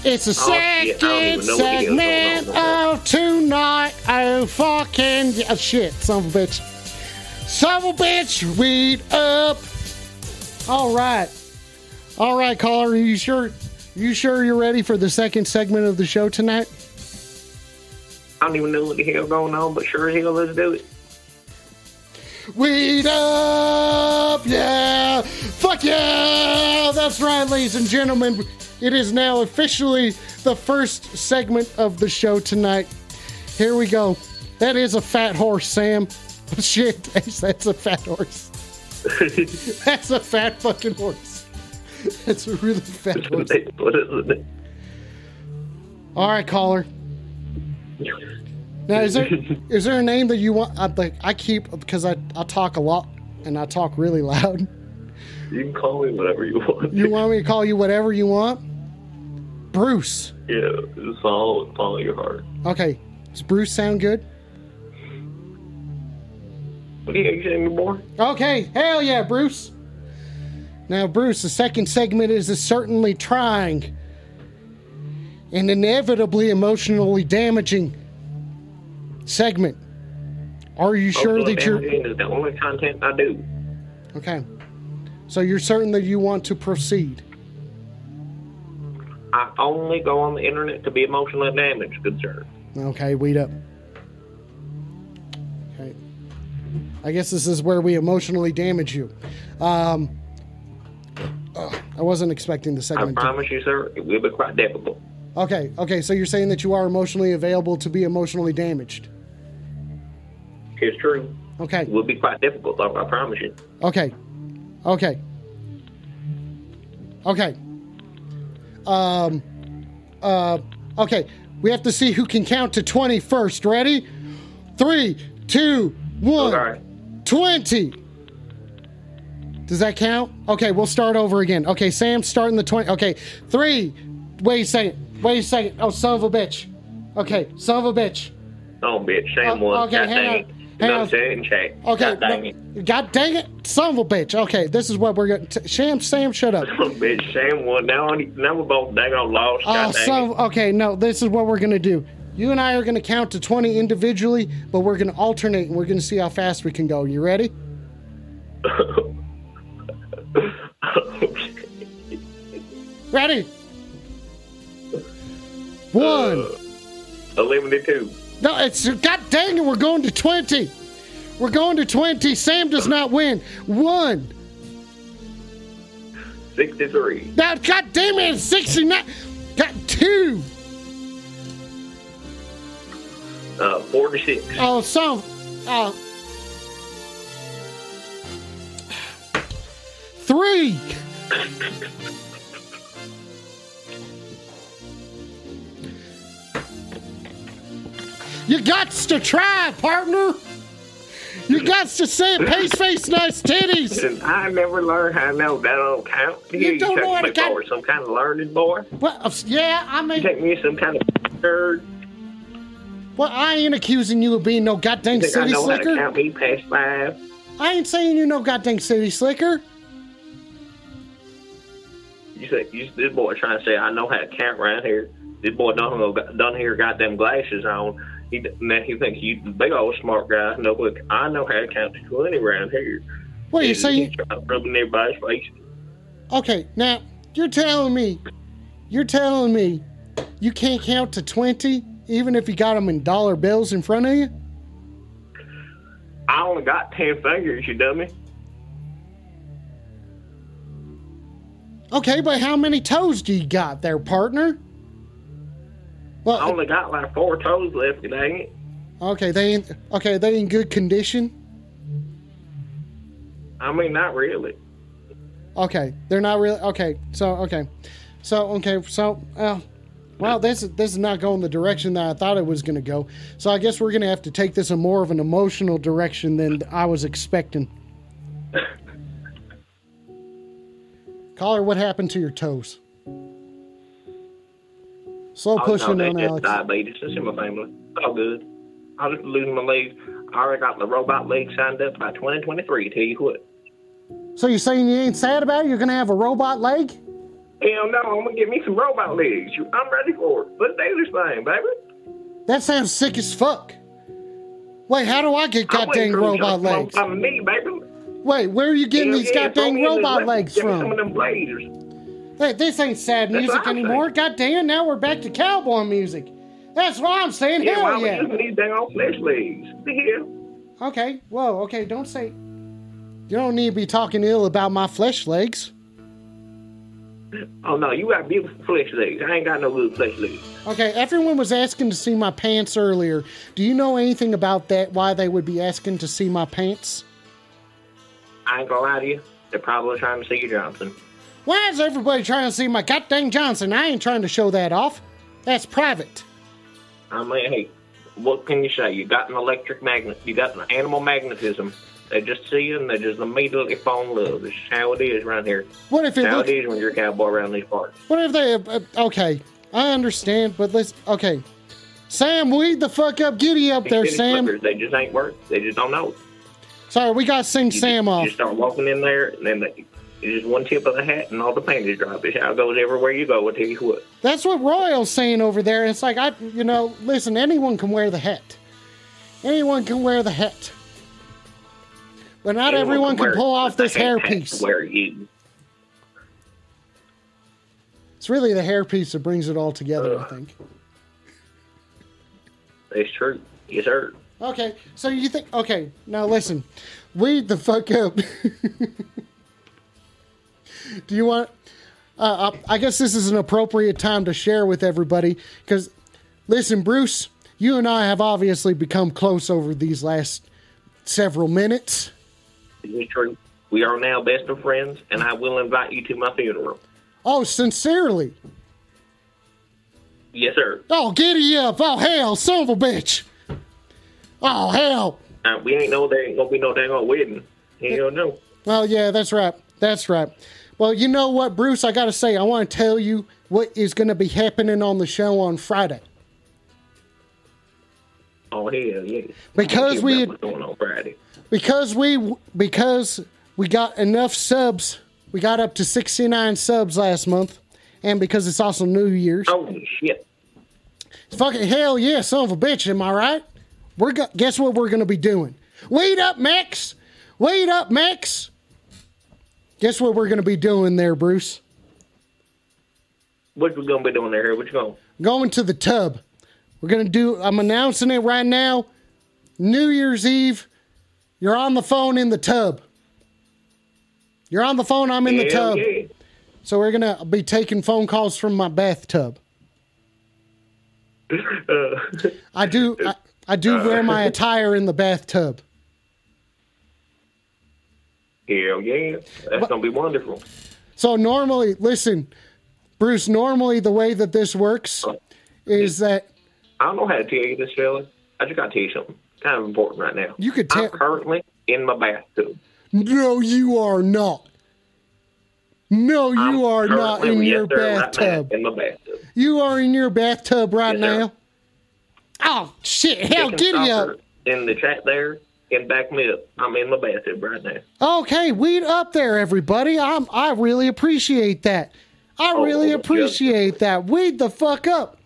It's the
Oh, shit. I don't
second
even know what the hell's
segment of tonight. Oh fucking shit, son of a bitch. Son of a bitch, weed up. All right. All right, caller, are you sure you sure you're ready for the second segment of the show tonight?
I don't even know what the hell's going on, but sure as hell, let's do it.
Weed up, yeah, fuck yeah, that's right, ladies and gentlemen. It is now officially the first segment of the show tonight. Here we go. That is a fat horse, Sam. Shit, that's a fat horse. That's a fat fucking horse. That's a really fat horse.
what is it?
All right, caller. Now, is there is there a name that you want? I, like, I keep because I, I talk a lot and I talk really loud.
You can call me whatever you want.
You want me to call you whatever you want? Bruce.
Yeah, it's all follow your heart.
Okay. Does Bruce sound good?
What do you you more?
Okay. Hell yeah, Bruce. Now, Bruce, the second segment is a certainly trying and inevitably emotionally damaging segment. Are you oh, sure that you're
is the only content I do.
okay? So you're certain that you want to proceed?
I only go on the internet to be emotionally damaged, good sir.
Okay, weed up. I guess this is where we emotionally damage you. Um, ugh, I wasn't expecting the
I
segment. to-
promise you, sir, it will be quite difficult.
Okay, okay, so you're saying that you are emotionally available to be emotionally damaged.
It's true.
Okay,
It will be quite difficult, I promise you.
okay, okay, okay. Um, uh, okay, we have to see who can count to 20 first. Ready? Three, two, one.
Okay.
20. Does that count? Okay, we'll start over again. Okay, Sam's starting the 20. Okay, three. Wait a second. Wait a second. Oh, son of a bitch. Okay, son of a bitch.
Oh, bitch, same
Oh,
one.
okay,
God
hang
dang
on.
it.
Hang
No,
on.
say it check.
Okay,
God dang it.
God dang it. Son of a bitch. Okay, this is what we're going to. Sam, Sam, shut up.
Oh, bitch, Sam one. Now, now we're both dang on lost.
Oh,
God dang
son
it.
okay, no, this is what we're going to do. You and I are going to count to 20 individually, but we're going to alternate and we're going to see how fast we can go. You ready? Ready? One.
Uh, Eliminated two.
No, it's God dang it, we're going to 20. We're going to 20. Sam does not win. One.
63.
Now, God damn it, it's 69. Got two.
Uh, 46.
Oh, so. Oh. Three. You got to try, partner. You got to say it, pace face nice titties.
I never learned how to know that don't count.
You don't
take
know how to count.
some kind of learned boy.
Well, uh, yeah, I
You
mean,
take me some kind of nerd.
Well, I ain't accusing you of being no goddamn
think I
city
know how to
slicker.
count me past five?
I ain't saying you no goddamn city slicker.
You say you, this boy trying to say I know how to count around here. This boy don't here got them glasses on. He now he thinks you the big old smart guy. No, look, I know how to count to twenty around here.
What you saying?
rubbing everybody's face.
Okay, now you're telling me, you're telling me, you can't count to twenty even if you got them in dollar bills in front of you.
I only got ten fingers, you dummy.
Okay, but how many toes do you got there, partner? Well, I
only got like four toes left, dang it.
okay, they ain't okay. They in good condition.
I mean, not really.
Okay, they're not really okay. So okay, so okay, so uh, well, this is this is not going the direction that I thought it was going to go. So I guess we're going to have to take this in more of an emotional direction than I was expecting. Caller, what happened to your toes? Slow
Oh,
pushing on Alex.
diabetes. It's in my family. It's all good. I'll just lose my legs. I already got the robot leg signed up by 2023. Tell you what.
So you're saying you ain't sad about it? You're going to have a robot leg?
Hell no, I'm gonna get me some robot legs. I'm ready for it. Let's do this thing, baby.
That sounds sick as fuck. Wait, how do I get goddamn
waiting for you to
robot legs?
On, me, baby.
Wait, where are you getting
Hell
these
yeah,
goddamn
me in this
robot legs
Give me some of
from?
them blazers.
Hey, this ain't sad
That's
music anymore. Goddamn, now we're back to cowboy music. That's what I'm saying.
Yeah,
Hell
we
yeah.
these old flesh legs? The?
Okay, whoa, okay, don't say. You don't need to be talking ill about my flesh legs.
Oh no, you got beautiful flesh legs. I ain't got no good flesh legs.
Okay, everyone was asking to see my pants earlier. Do you know anything about that? Why they would be asking to see my pants?
I ain't gonna lie to you. They're probably trying to see you, Johnson.
Why is everybody trying to see my goddamn Johnson? I ain't trying to show that off. That's private.
I mean, hey, what can you say? You got an electric magnet. You got an animal magnetism. They just see you and they just immediately fall in love. This is how it is around here.
What if it
How
looks?
it is when you're a cowboy around these parts.
What if they? Uh, okay, I understand, but let's. Okay, Sam, weed the fuck up, giddy up
These
there,
city
Sam.
slickers, they just ain't work. They just don't know.
Sorry, we got to sing
You
Sam
just,
off.
You start walking in there, and then they, it's just one tip of the hat, and all the panties drop. It's how it goes everywhere you go. I tell you what.
That's what Royal's saying over there. It's like I, you know, listen. Anyone can wear the hat. Anyone can wear the hat, but not everyone can pull off this hairpiece.
you.
It's really the hairpiece that brings it all together. I think.
It's true. Yes, sir.
Okay, so you think? Okay, now listen. Weed the fuck up. Do you want? Uh, I I guess this is an appropriate time to share with everybody because, listen, Bruce, you and I have obviously become close over these last several minutes.
True. We are now best of friends, and I will invite you to my funeral.
Oh, sincerely.
Yes, sir.
Oh, giddy up. Oh, hell, son of a bitch. Oh, hell.
Uh, we ain't know there ain't gonna be no dang old wedding. Hell no.
Well, yeah, that's right. That's right. Well, you know what, Bruce? I got to say, I want to tell you what is going to be happening on the show on Friday.
Oh hell yeah.
Because we-
what's going on Friday.
Because we because we got enough subs we got up to 69 subs last month and because it's also new year's.
Holy shit.
fucking hell yeah son of a bitch am i right? We're go- guess what we're gonna be doing? Wait up max! Wait up max! Guess what we're gonna be doing there bruce?
What we gonna be doing there? What you going?
going to the tub. We're gonna do i'm announcing it right now. New year's eve you're on the phone in the tub you're on the phone i'm in the tub
yeah.
So we're gonna be taking phone calls from my bathtub.
Uh,
I do I, I do wear my attire in the bathtub.
hell yeah. That's gonna be wonderful.
So normally, listen, Bruce, normally the way that this works is that
I don't know how to tell you this, fella. I just got to tell you something kind of important right now.
You could tell.
I'm currently in my bathtub.
No, you are not. No, you
I'm
are not in your
sir, right
bathtub.
in my bathtub.
You are in your bathtub right
Yes,
now. Oh shit! Hell,
Chicken
giddy up.
In the chat there, and back me up. I'm in my bathtub right now.
Okay, weed up there, everybody. I'm. I really appreciate that. I
Oh,
really oh,
yeah.
appreciate that. Weed the fuck up.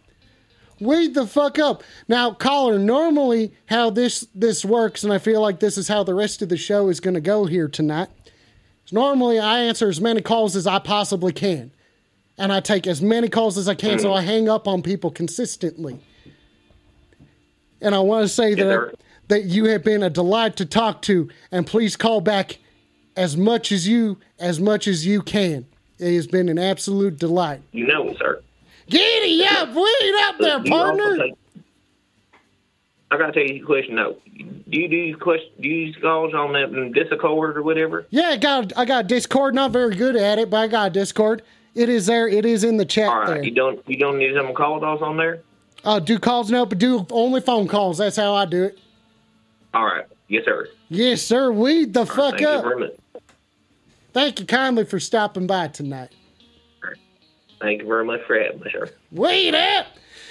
Weed the fuck up. Now, caller. Normally, how this this works, and I feel like this is how the rest of the show is going to go here tonight. is Normally, I answer as many calls as I possibly can, and I take as many calls as I can, so I hang up on people consistently. And I want to say that
sir.
that you have been a delight to talk to, and please call back as much as you as much as you can. It has been an absolute delight.
You know sir.
Giddy up, weed up there,
you
partner.
take- I gotta tell you a question. though. do you do you question? Do you use calls on that Discord or whatever?
Yeah, I got I got Discord. Not very good at it, but I got Discord. It is there. It is in the chat
All right,
there.
you don't you don't need some call those on there.
Uh, do calls no, but do only phone calls. That's how I do it.
All right, yes, sir.
Yes, sir. Weed the fuck
Thank you
up.
much.
Thank you kindly for stopping by tonight.
Thank you very much for having me, sir.
Weed up!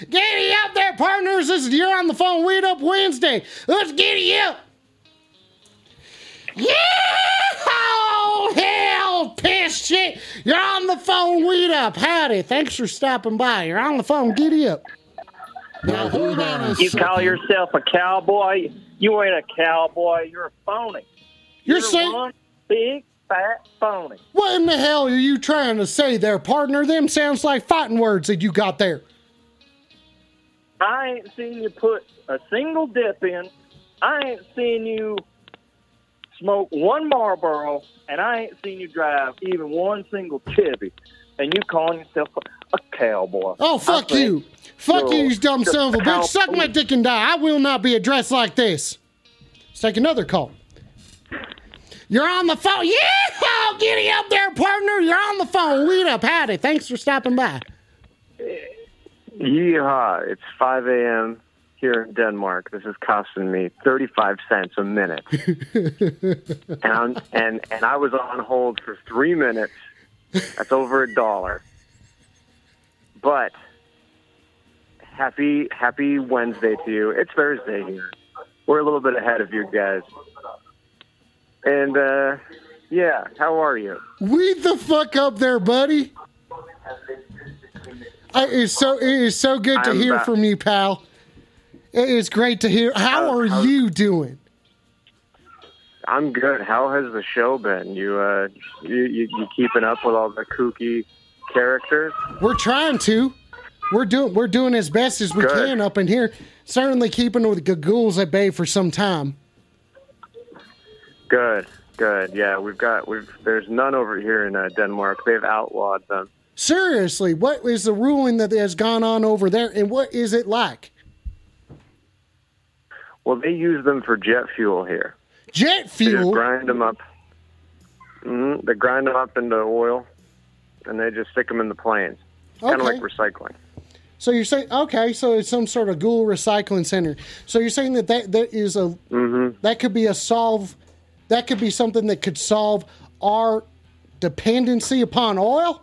Giddy up there, partners! This is You're on the Phone Weed Up Wednesday. Let's giddy up! Yeah! Oh, hell, piss shit! You're on the phone, weed up. Howdy, thanks for stopping by. You're on the phone, giddy up.
Now hold on a
You
second.
call yourself a cowboy? You ain't a cowboy. You're a phony.
You're
You're
saying,
one big fat phony.
what in the hell are you trying to say there, partner? Them sounds like fighting words that you got there.
I ain't seen you put a single dip in. I ain't seen you smoke one Marlboro, and I ain't seen you drive even one single Chevy. And you calling yourself a, cowboy?
Oh, fuck you. Fuck you,
you're
dumb son of a bitch. Suck my dick and die. I will not be addressed like this. Let's take another call. You're on the phone. Yeah! Giddy up there, partner. You're on the phone. Weed up. Howdy. Thanks for stopping by.
Yeehaw! It's 5 a.m. here in Denmark. This is costing me 35 cents a minute, and I'm, and and I was on hold for three minutes. That's over a dollar. But happy happy Wednesday to you. It's Thursday here. We're a little bit ahead of you guys. And uh, yeah, how are you?
Weed the fuck up there, buddy. I, it's so it is so good to
I'm
hear
about-
from you, pal. It is great to hear. How are you doing?
I'm good. How has the show been? You uh, you, you you keeping up with all the kooky characters?
We're trying to. We're doing we're doing as best as we
Good.
can up in here. Certainly keeping with the ghouls at bay for some time.
Good, good. Yeah, we've got we've. There's none over here in uh, Denmark. They've outlawed them.
Seriously, what is the ruling that has gone on over there, and what is it like?
Well, they use them for jet fuel here.
Jet fuel.
They grind them up. Mm-hmm. They grind them up into oil, and they just stick them in the planes. Kind of like recycling.
So you're saying okay, so it's some sort of ghoul recycling center. So you're saying that that, that is a
hmm
that could be a solve that could be something that could solve our dependency upon oil?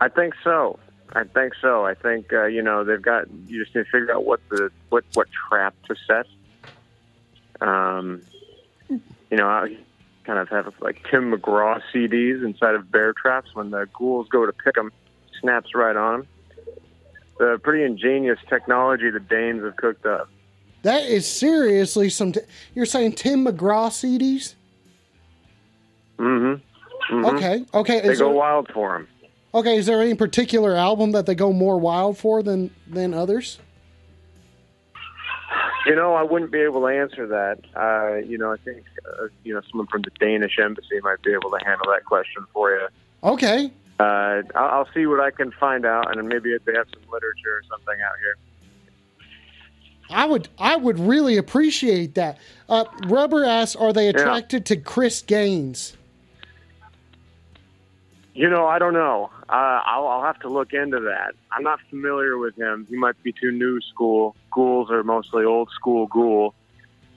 I think so. I think so. I think uh, you know they've got. You just need to figure out what the what what trap to set. Um, you know, I kind of have like Tim McGraw CDs inside of bear traps. When the ghouls go to pick them, snaps right on them. The pretty ingenious technology the Danes have cooked up.
That is seriously some. T- you're saying Tim McGraw CDs?
Mm-hmm. hmm
Okay, okay.
They
Is
go
there,
wild for them.
okay, is there any particular album that they go more wild for than than others?
You know, I wouldn't be able to answer that. Uh, you know, I think uh, you know someone from the Danish embassy might be able to handle that question for you.
Okay,
Uh, I'll, I'll see what I can find out, and maybe if they have some literature or something out here.
I would I would really appreciate that. Uh, Rubber asks, are they attracted to Chris Gaines?
You know, I don't know. Uh, I'll, I'll have to look into that. I'm not familiar with him. He might be too new school. ghouls are mostly old school ghoul.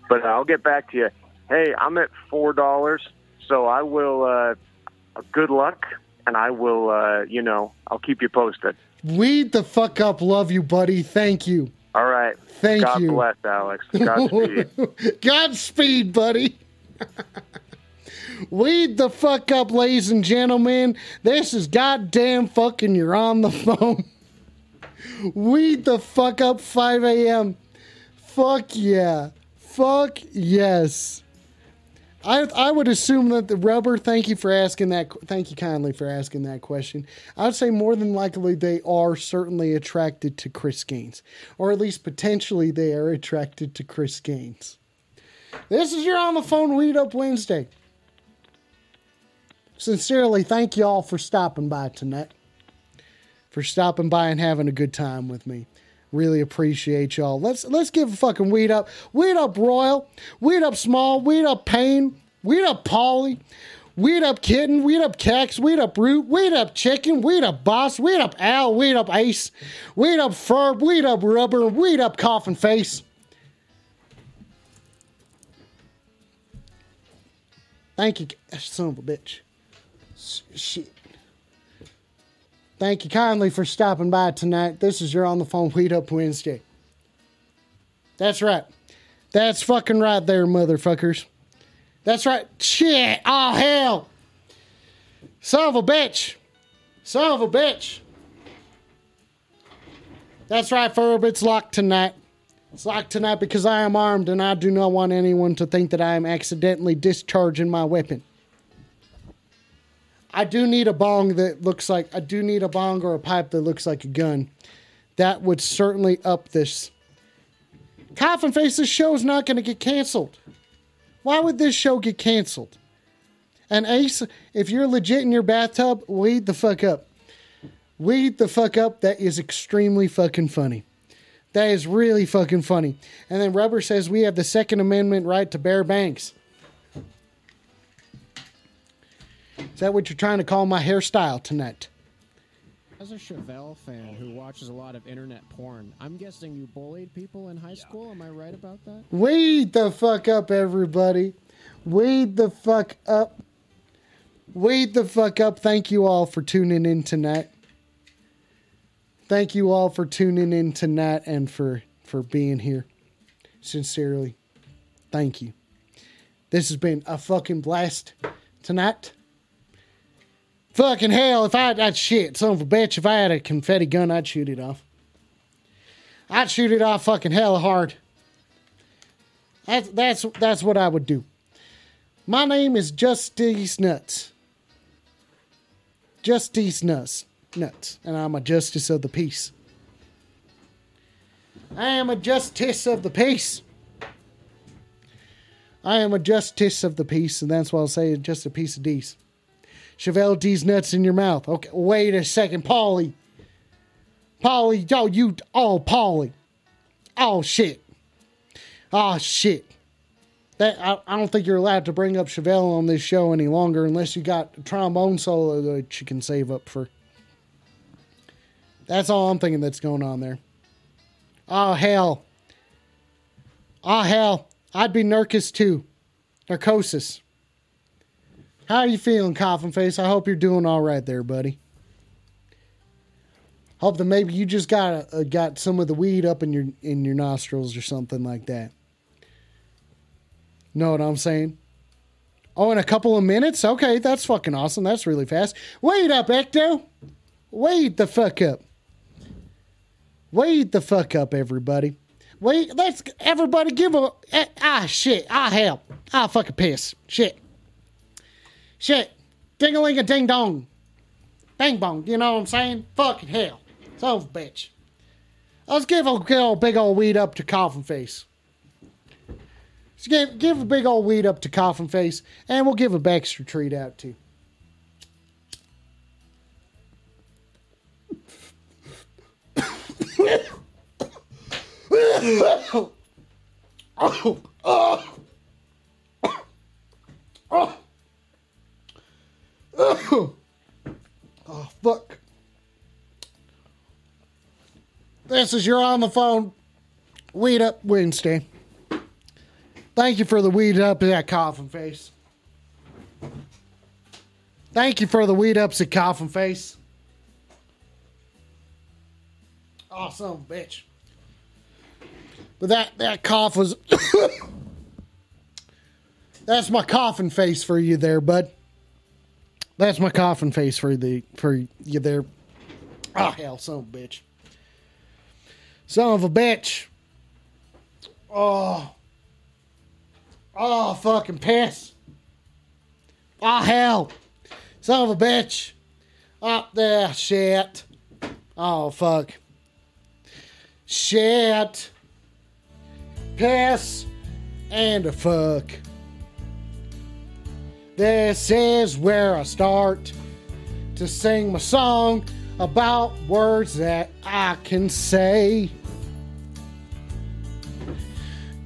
But I'll get back to you. Hey, I'm at four dollars, so I will. Uh, good luck, and I will. Uh, you know, I'll keep you posted.
Weed the fuck up. Love you, buddy. Thank you.
All right.
Thank
God
you.
bless, Alex. Godspeed.
Godspeed, buddy. Weed the fuck up, ladies and gentlemen. This is goddamn fucking you're on the phone. Weed the fuck up 5 a.m. Fuck yeah. Fuck yes. I, I would assume that the rubber. Thank you for asking that. Thank you kindly for asking that question. I would say more than likely they are certainly attracted to Chris Gaines, or at least potentially they are attracted to Chris Gaines. This is your on the phone Weed Up Wednesday. Sincerely, thank you all for stopping by tonight. For stopping by and having a good time with me. Really appreciate y'all. Let's let's give a fucking weed up. Weed up Royal. Weed up Small. Weed up Payne. Weed up Polly. Weed up Kitten. Weed up Cax. Weed up Root. Weed up Chicken. Weed up Boss. Weed up Al. Weed up Ace. Weed up Ferb. Weed up Rubber. Weed up Coffin Face. Thank you, son of a bitch. Shit. Thank you kindly for stopping by tonight. This is your On the Phone Weed Up Wednesday. That's right. That's fucking right there, motherfuckers. That's right. Shit. Oh, hell. Son of a bitch. Son of a bitch. That's right, Ferb. It's locked tonight. It's locked tonight because I am armed and I do not want anyone to think that I am accidentally discharging my weapon. I do need a bong that looks like I do need a bong or a pipe that looks like a gun. That would certainly up this. Coffin Face, this show is not going to get canceled. Why would this show get canceled? And Ace, if you're legit in your bathtub, weed the fuck up. Weed the fuck up. That is extremely fucking funny. That is really fucking funny. And then Rubber says we have the Second Amendment right to bear banks. Is that what you're trying to call my hairstyle tonight?
As a Chevelle fan who watches a lot of internet porn, I'm guessing you bullied people in high school. Am I right about that?
Weed the fuck up, everybody. Weed the fuck up. Weed the fuck up. Thank you all for tuning in tonight. Thank you all for tuning in tonight and for for being here. Sincerely, thank you. This has been a fucking blast tonight. Fucking hell, if I had shit, son of a bitch, if I had a confetti gun, I'd shoot it off. I'd shoot it off fucking hell hard. That's that's that's what I would do. My name is Justice Nuts. Justice Nuts. Nuts. And I'm a justice of the peace. I am a justice of the peace. I am a justice of the peace, and that's why I'll say just a piece of D's. Chevelle D's nuts in your mouth. Okay, wait a second, Polly. Polly, oh you, oh Polly, oh shit, oh shit. That I, I don't think you're allowed to bring up Chevelle on this show any longer unless you got a trombone solo that you can save up for. That's all I'm thinking that's going on there. Oh hell. Oh hell. I'd be nervous too. Narcosis. How you feeling, Coffin Face? I hope you're doing all right there, buddy. Hope that maybe you just got uh, got some of the weed up in your in your nostrils or something like that. Know what I'm saying? Oh, in a couple of minutes? Okay, that's fucking awesome. That's really fast. Wait up, Ecto. Wait the fuck up. Wait the fuck up, everybody. Wait, let's everybody give a eh, ah shit ah hell ah fucking piss shit shit ding a ling a ding dong bang bong. You know what I'm saying? Fucking hell, of a bitch. Let's give a old big old weed up to Coffin Face. Let's give give a big old weed up to Coffin Face, and we'll give a Baxter treat out too. oh, oh, oh, oh, oh, oh, fuck. This is your on the phone Weed Up Wednesday. Thank you for the weed up that coffin face. Thank you for the weed ups at coffin face. Oh, son bitch. But that that cough was. That's my coffin face for you there, bud. That's my coffin face for the for you there. Oh hell, son of a bitch. Son of a bitch. Oh. Oh fucking piss. Oh hell. Son of a bitch. Up there, shit. Oh fuck. Shit. Piss and a fuck. This is where I start to sing my song about words that I can say.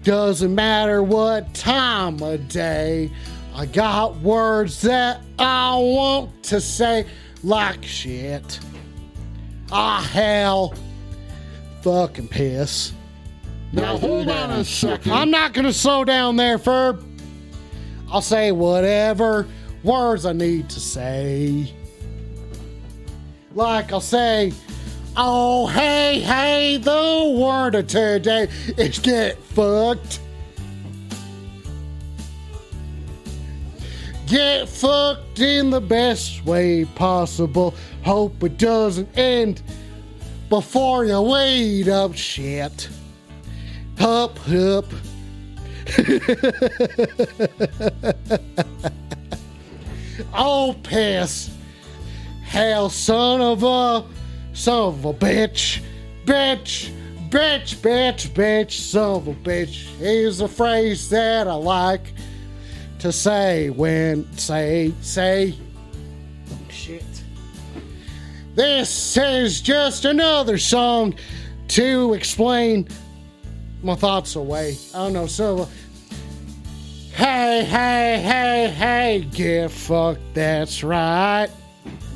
Doesn't matter what time of day, I got words that I want to say, like shit. Ah, hell. Fucking piss.
Now hold on a second.
I'm not gonna slow down there, Ferb. I'll say whatever words I need to say. Like I'll say, oh hey hey, the word of today is get fucked. Get fucked in the best way possible. Hope it doesn't end before you wait up shit. Hup hup. oh, piss. Hell, son of a, son of a bitch. Bitch, bitch, bitch, bitch, son of a bitch. Is a phrase that I like to say when, say, say. Shit. This is just another song to explain my thoughts away. I don't know. So, hey, hey, hey, hey, get fucked. That's right.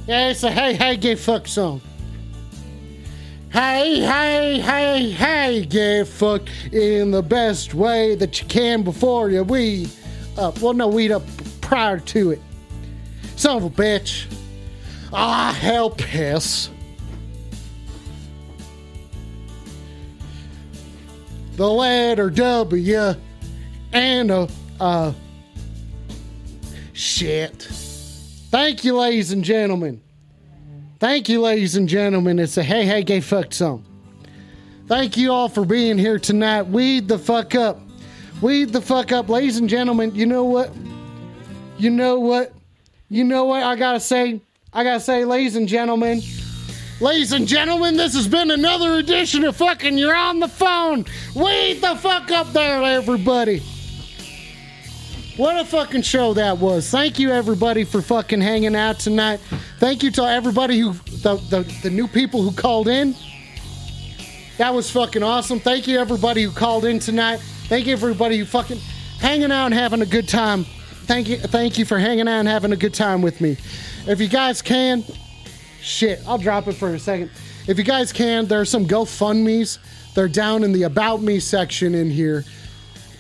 Yeah, it's a hey, hey, get fucked song. Hey, hey, hey, hey, get fucked in the best way that you can before you weed up. Well, no, weed up prior to it. Son of a bitch. Ah, hell, piss. the letter W and a uh shit. Thank you, ladies and gentlemen. Thank you, ladies and gentlemen. It's a hey hey gay fuck song. Thank you all for being here tonight. Weed the fuck up. Weed the fuck up, ladies and gentlemen. You know what? You know what? You know what I gotta say? I gotta say, ladies and gentlemen. Ladies and gentlemen, this has been another edition of fucking You're on the Phone. Weed the fuck up there, everybody. What a fucking show that was. Thank you, everybody, for fucking hanging out tonight. Thank you to everybody who, the, the, the new people who called in. That was fucking awesome. Thank you, everybody who called in tonight. Thank you, everybody who fucking hanging out and having a good time. Thank you, thank you for hanging out and having a good time with me. If you guys can, shit, I'll drop it for a second. If you guys can, there are some GoFundMe's. They're down in the About Me section in here.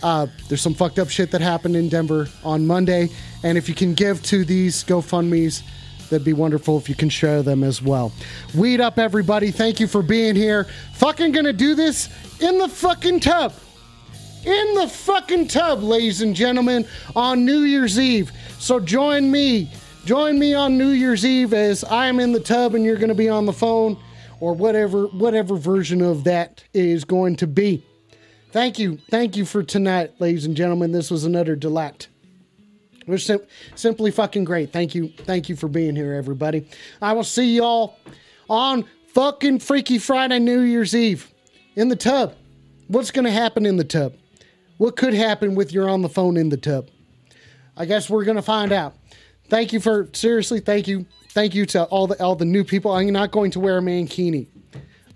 Uh, there's some fucked up shit that happened in Denver on Monday. And if you can give to these GoFundMe's, that'd be wonderful if you can share them as well. Weed up, everybody. Thank you for being here. Fucking gonna do this in the fucking tub. In the fucking tub, ladies and gentlemen, on New Year's Eve. So join me. Join me on New Year's Eve as I'm in the tub and you're gonna be on the phone or whatever whatever version of that is going to be. Thank you. Thank you for tonight, ladies and gentlemen. This was another delight. Was sim- simply fucking great. Thank you. Thank you for being here, everybody. I will see y'all on fucking Freaky Friday, New Year's Eve in the tub. What's going to happen in the tub? What could happen with you're on the phone in the tub? I guess we're going to find out. Thank you for seriously. Thank you. Thank you to all the all the new people. I'm not going to wear a mankini.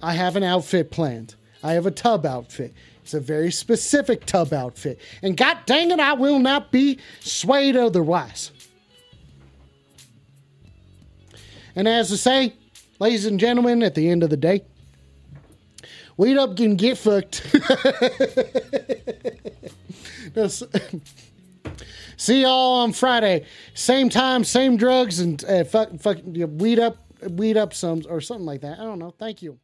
I have an outfit planned. I have a tub outfit. It's a very specific tub outfit. And god dang it, I will not be swayed otherwise. And as I say, ladies and gentlemen, at the end of the day, Weed up can get fucked. See y'all on Friday. Same time, same drugs, and uh, fuck, fuck, weed up, weed up some or something like that. I don't know. Thank you.